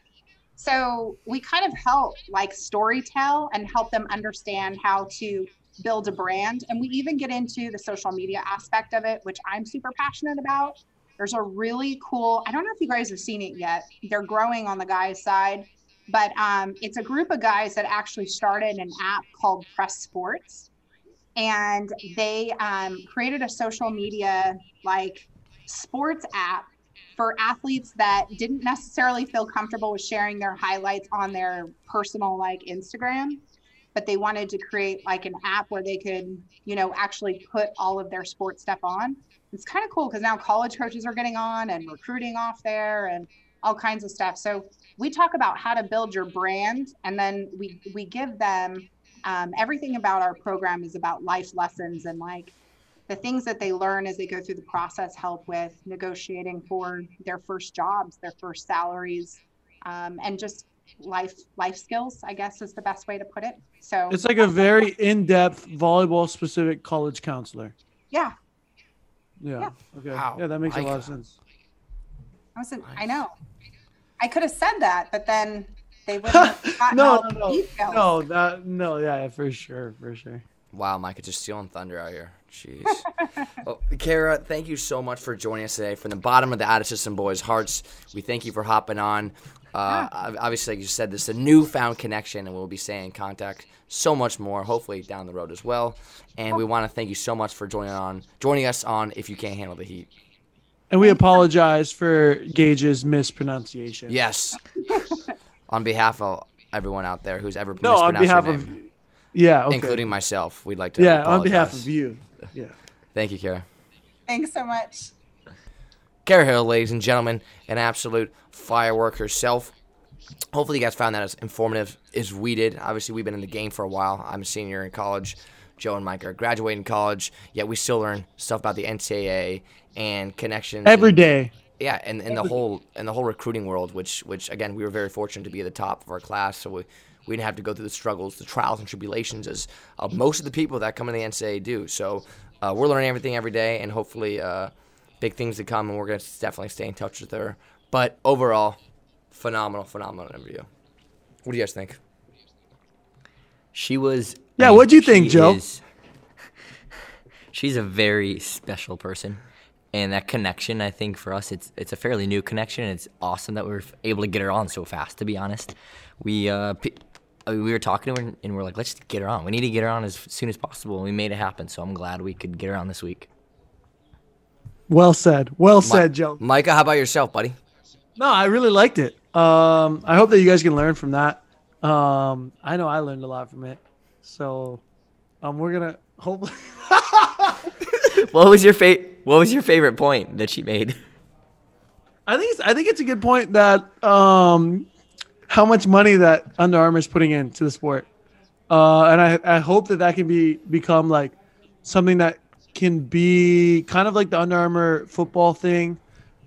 So we kind of help like story tell and help them understand how to build a brand. And we even get into the social media aspect of it, which I'm super passionate about. There's a really cool, I don't know if you guys have seen it yet. They're growing on the guys' side, but um, it's a group of guys that actually started an app called Press Sports. And they um, created a social media like sports app for athletes that didn't necessarily feel comfortable with sharing their highlights on their personal like Instagram but they wanted to create like an app where they could, you know, actually put all of their sports stuff on. It's kind of cool because now college coaches are getting on and recruiting off there and all kinds of stuff. So we talk about how to build your brand, and then we we give them um, everything about our program is about life lessons and like the things that they learn as they go through the process help with negotiating for their first jobs, their first salaries, um, and just life life skills i guess is the best way to put it so
It's like a very in-depth volleyball specific college counselor.
yeah
Yeah.
Yeah.
Okay.
Wow.
Yeah, that makes a lot of sense.
i wasn't i know i could have said that but then they wouldn't have
no, no,
the
no,
details.
no, that, no, yeah, for sure, for sure.
Wow, Micah just stealing thunder out here. Jeez. well, Kara, thank you so much for joining us today. From the bottom of the Out of System Boys' hearts, we thank you for hopping on. Uh, ob- Obviously, like you said, this is a newfound connection, and we'll be staying in contact so much more, hopefully down the road as well. And we want to thank you so much for joining on, joining us on If You Can't Handle the Heat.
And we apologize for Gage's mispronunciation.
Yes. on behalf of everyone out there who's ever
No, on
mispronounced
behalf
your
of, yeah, okay.
including myself, we'd like to
yeah, on behalf of you. Yeah.
Thank you, Kara.
thanks so much
Kara Hill, ladies and gentlemen, an absolute firework herself. Hopefully, you guys found that as informative as we did. Obviously, we've been in the game for a while. I'm a senior in college. Joe and Mike are graduating college, yet we still learn stuff about the NCAA and connections.
Every
and-
day.
yeah, and, and the whole and the whole recruiting world, which which again we were very fortunate to be at the top of our class, so we, we didn't have to go through the struggles, the trials and tribulations as uh, most of the people that come in the NCAA do. So uh, we're learning everything every day, and hopefully uh, big things to come, and we're gonna definitely stay in touch with her. But overall, phenomenal, phenomenal interview. What do you guys think?
She was.
Yeah, what'd you think, Joe?
is- she's a very special person, and that connection, I think, for us, it's it's a fairly new connection. and It's awesome that we are able to get her on so fast. To be honest, we uh, p- uh, we were talking to her and we're like, let's just get her on. We need to get her on as soon as possible. And we made it happen. So I'm glad we could get her on this week.
Well said. Well said, Joe.
Micah, how about yourself, buddy?
No, I really liked it. Um, I hope that you guys can learn from that. Um, I know I learned a lot from it. So, um, we're gonna hopefully.
What was your fa- What was your favorite point that she made?
I think it's, I think it's a good point that um, how much money that Under Armour is putting into the sport, uh, and I, I hope that that can be become like something that can be kind of like the Under Armour football thing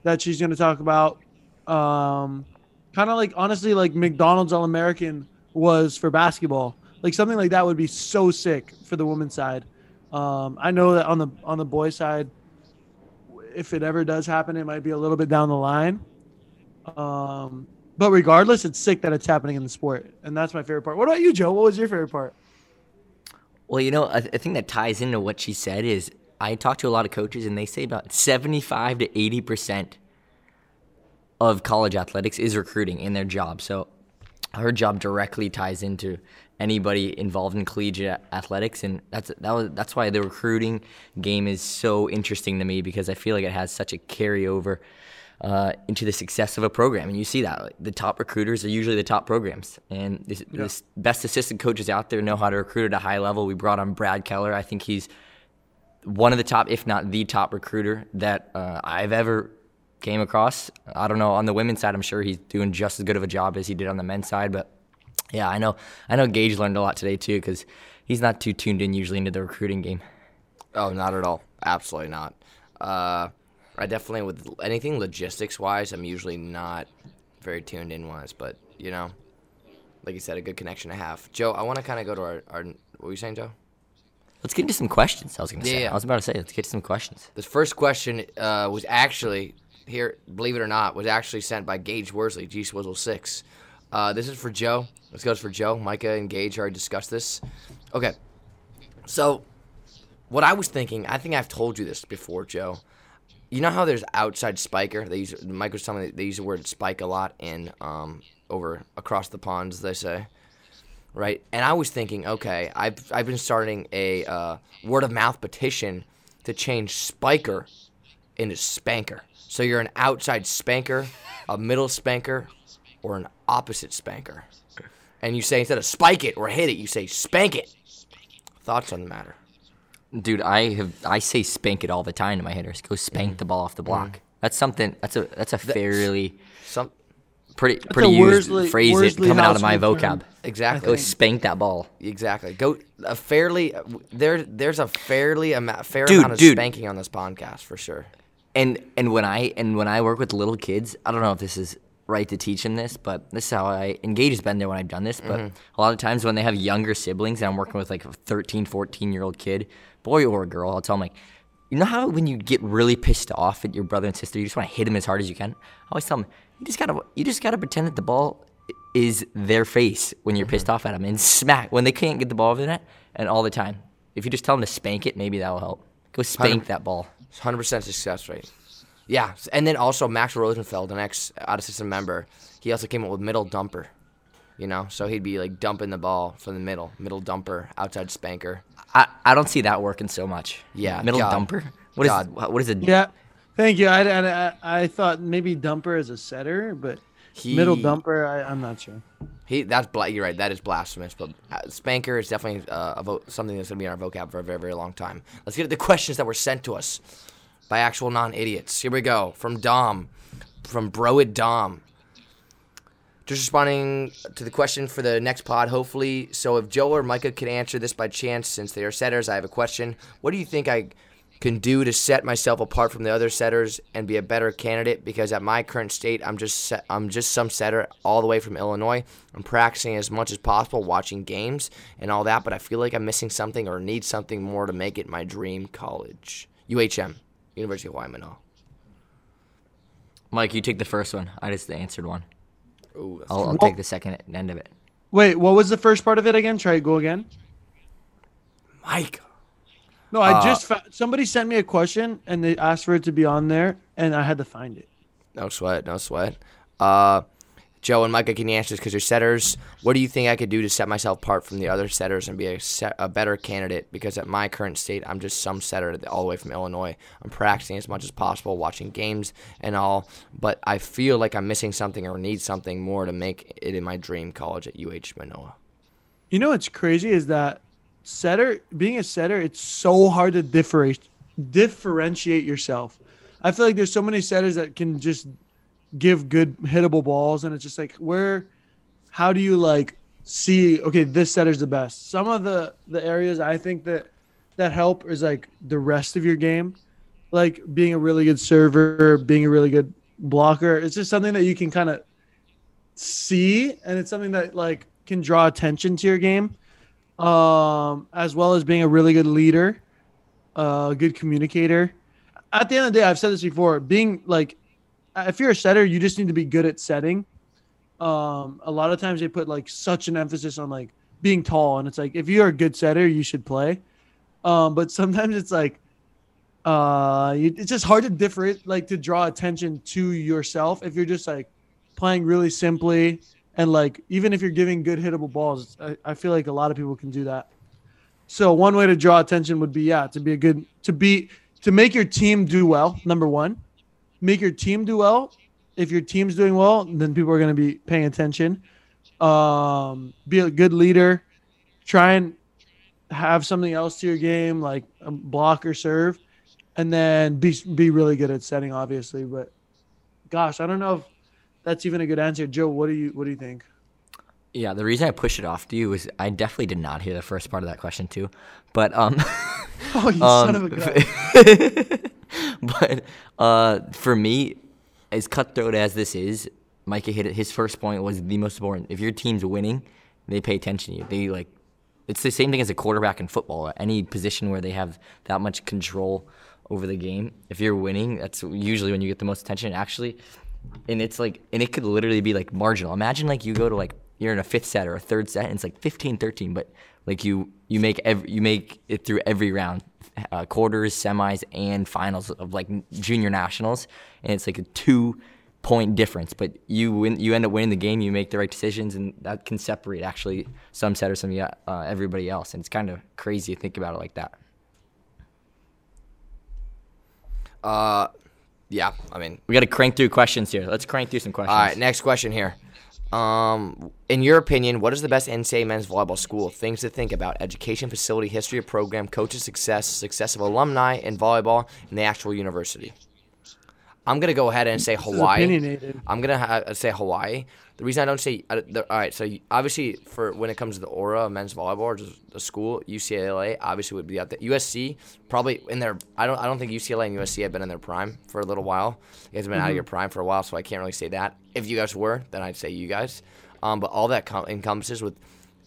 that she's going to talk about. Um, kind of like honestly like McDonald's All American was for basketball. Like something like that would be so sick for the women's side. Um, I know that on the on the boys side, if it ever does happen, it might be a little bit down the line. Um, but regardless, it's sick that it's happening in the sport, and that's my favorite part. What about you, Joe? What was your favorite part?
Well, you know, a, a thing that ties into what she said is I talked to a lot of coaches, and they say about 75 to 80 percent of college athletics is recruiting in their job. So her job directly ties into anybody involved in collegiate athletics, and that's that was that's why the recruiting game is so interesting to me because I feel like it has such a carryover uh, into the success of a program. And you see that like, the top recruiters are usually the top programs, and the this best assistant coaches out there know how to recruit at a high level. We brought on Brad Keller. I think he's one of the top, if not the top recruiter that uh, I've ever came across. I don't know on the women's side. I'm sure he's doing just as good of a job as he did on the men's side, but yeah, I know. I know Gage learned a lot today too because he's not too tuned in usually into the recruiting game.
Oh, not at all. Absolutely not. Uh, I definitely with anything logistics wise, I'm usually not very tuned in wise, but you know, like you said, a good connection to have. Joe, I want to kind of go to our, our. What were you saying, Joe?
Let's get into some questions. I was gonna
Yeah,
say.
yeah.
I was about to say. Let's get to some questions.
This first question uh, was actually here, believe it or not, was actually sent by Gage Worsley, G Swizzle Six. Uh, this is for Joe. This goes for Joe. Micah and Gage already discussed this. Okay, so what I was thinking, I think I've told you this before, Joe. You know how there's outside spiker? They use Mike was telling me they use the word spike a lot in um, over across the pond, as they say right? And I was thinking, okay, I've I've been starting a uh, word of mouth petition to change spiker into spanker. So you're an outside spanker, a middle spanker, or an opposite spanker. And you say instead of spike it or hit it, you say spank it. Thoughts on the matter?
Dude, I have I say spank it all the time to my hitters. Go spank
Mm-hmm.
the ball off the block. That's something. That's a that's a fairly
Some
pretty pretty
a
used
Worsley-
phrase it coming out of my
household
vocab.
term.
exactly.
Go spank that ball.
Exactly. Go a fairly there. There's a fairly ama- fair
Dude,
amount of
dude.
spanking on this podcast for sure.
And and when I and when I work with little kids, I don't know if this is right to teach them this, but this is how I engage has been there when I've done this. But
Mm-hmm.
a lot of times when they have younger siblings and I'm working with like a 13, 14 year old kid, boy or a girl, I'll tell them like, you know how when you get really pissed off at your brother and sister, you just want to hit them as hard as you can. I always tell them, you just gotta you just gotta pretend that the ball is their face when you're
Mm-hmm.
pissed off at them and smack when they can't get the ball over the net and all the time. If you just tell them to spank it, maybe that will help. Go spank that ball.
Hundred percent success rate. Yeah, and then also Max Rosenfeld, an ex out of system member, he also came up with middle dumper. You know, so he'd be like dumping the ball from the middle, middle dumper, outside spanker.
I, I don't see that working so much.
Yeah,
middle
God.
dumper. What is
God.
what is it?
Yeah. Thank you. I, I, I, I thought maybe dumper as a setter, but
He,
middle dumper, I, I'm not sure.
He that's bla- You're right. That is blasphemous. But uh, spanker is definitely uh, a vo- something that's gonna be in our vocab for a very very long time. Let's get to the questions that were sent to us by actual non idiots. Here we go from Dom, from Broid Dom. Just responding to the question for the next pod, hopefully. So, if Joe or Micah could answer this by chance, since they are setters, I have a question. What do you think I can do to set myself apart from the other setters and be a better candidate? Because at my current state, I'm just set, I'm just some setter all the way from Illinois. I'm practicing as much as possible, watching games and all that, but I feel like I'm missing something or need something more to make it my dream college. UHM, University of Hawaii Manoa.
Mike, you take the first one. I just answered one.
Ooh,
I'll, I'll take the second end of it.
Wait, what was the first part of it again? Try to go again.
Mike.
No, I just fa- somebody sent me a question and they asked for it to be on there, and I had to find it.
No sweat, no sweat. Uh, Joe and Micah, can you answer this? Because you're setters. What do you think I could do to set myself apart from the other setters and be a, set, a better candidate? Because at my current state, I'm just some setter all the way from Illinois. I'm practicing as much as possible, watching games and all, but I feel like I'm missing something or need something more to make it in my dream college at UH Manoa.
You know what's crazy is that setter, being a setter, it's so hard to differentiate differentiate yourself. I feel like there's so many setters that can just give good hittable balls, and it's just like where, how do you like see? Okay, this setter's the best. Some of the the areas I think that that help is like the rest of your game, like being a really good server, being a really good blocker. It's just something that you can kind of see, and it's something that like can draw attention to your game, um, as well as being a really good leader, uh, a good communicator. At the end of the day, I've said this before. Being like, if you're a setter, you just need to be good at setting. Um, a lot of times they put like such an emphasis on like being tall, and it's like if you're a good setter, you should play. Um, but sometimes it's like uh it's just hard to different like to draw attention to yourself if you're just like playing really simply and like even if you're giving good hittable balls I, I feel like a lot of people can do that so one way to draw attention would be yeah to be a good to be to make your team do well number one make your team do well. If your team's doing well, then people are going to be paying attention. Um, be a good leader. Try and have something else to your game, like a block or serve, and then be be really good at setting, obviously. But gosh, I don't know if that's even a good answer. Joe, what do you what do you think?
Yeah, the reason I pushed it off to you is I definitely did not hear the first part of that question too, but um.
Oh, you
Um,
son of a gun.
but uh, for me, as cutthroat as this is, Micah hit it. His first point was the most important. If your team's winning, they pay attention to you. They like. It's the same thing as a quarterback in football. Any position where they have that much control over the game. If you're winning, that's usually when you get the most attention. Actually, and it's like, and it could literally be like marginal. Imagine like you go to like you're in a fifth set or a third set, and it's like 15-13, but like you you make every, you make it through every round, uh, quarters, semis, and finals of like junior nationals, and it's like a two point difference. But you win, you end up winning the game. You make the right decisions, and that can separate actually some setters from uh, everybody else. And it's kind of crazy to think about it like that.
Uh, yeah. I mean,
We got to crank through questions here. Let's crank through some questions.
all right. Next question here. Um, in your opinion, what is the best NCAA men's volleyball school? Things to think about: education, facility, history of program, coaches' success, success of alumni in volleyball, and the actual university. I'm gonna go ahead and say Hawaii. I'm gonna ha- say Hawaii. The reason I don't say uh, the, all right, so you- obviously for when it comes to the aura of men's volleyball, or just the school, UCLA obviously would be out there. USC probably in there. I don't. I don't think UCLA and USC have been in their prime for a little while. You guys have been out of your prime for a while, so I can't really say that. If you guys were, then I'd say you guys. Um, but all that com- encompasses with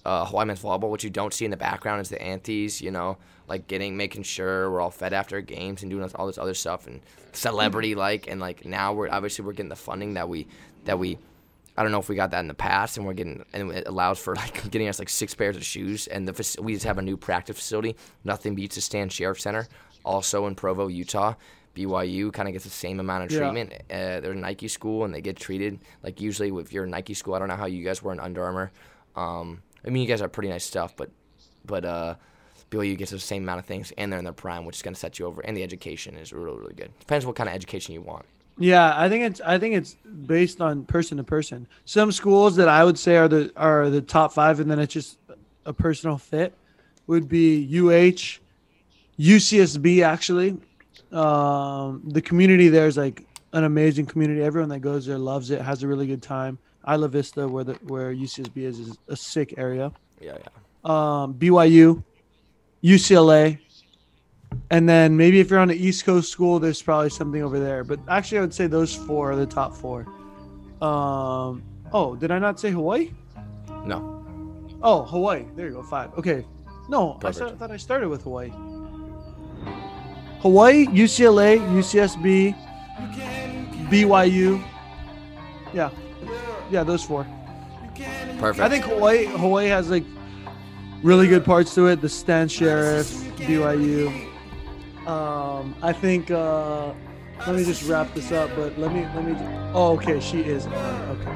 uh, Hawaii men's volleyball, what you don't see in the background is the antes, you know, like getting, making sure we're all fed after games and doing all this other stuff and celebrity like, and like now we're obviously we're getting the funding that we that we. I don't know if we got that in the past, and we're getting and it allows for like getting us like six pairs of shoes, and the we just have a new practice facility. Nothing beats the Stan Sheriff Center, also in Provo, Utah. BYU kind of gets the same amount of
Yeah.
treatment. Uh, they're a Nike school, and they get treated like usually if you're a Nike school. I don't know how you guys were in Under Armour. Um, I mean, you guys are pretty nice stuff, but but uh, BYU gets the same amount of things, and they're in their prime, which is going to set you over. And the education is really really good. Depends what kind of education you want.
Yeah, I think it's I think it's based on person to person. Some schools that I would say are the are the top five, and then it's just a personal fit would be UH, UCSB. Actually, um, the community there is like an amazing community. Everyone that goes there loves it, has a really good time. Isla Vista, where the where UCSB is, is a sick area.
Yeah, yeah.
Um, BYU, UCLA, and then maybe if you're on the East Coast school, there's probably something over there. But actually, I would say those four are the top four. Um, oh, did I not say Hawaii?
No.
Oh, Hawaii. There you go. Five. Okay. No, I,
Perfect.
sta- I thought I started with Hawaii. Hawaii, UCLA, UCSB, BYU. Yeah. Yeah, those four.
Perfect.
I think Hawaii Hawaii has like really good parts to it. The Stan Sheriff, BYU. Um, I think. Uh, let me just wrap this up. But let me let me. Oh, okay. She is on. Okay.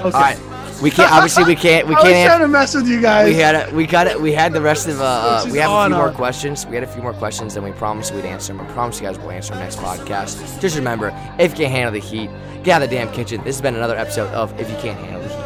Okay.
All right. We can't. Obviously, we can't. We can't.
I was trying to mess with you guys.
We had it. We got it. We had the rest of. Uh, uh, we have a few more
uh,
questions. We had a few more questions, and we promised we'd answer them. I promise you guys we'll answer them next podcast. Just remember, if you can't handle the heat, get out of the damn kitchen. This has been another episode of If You Can't Handle.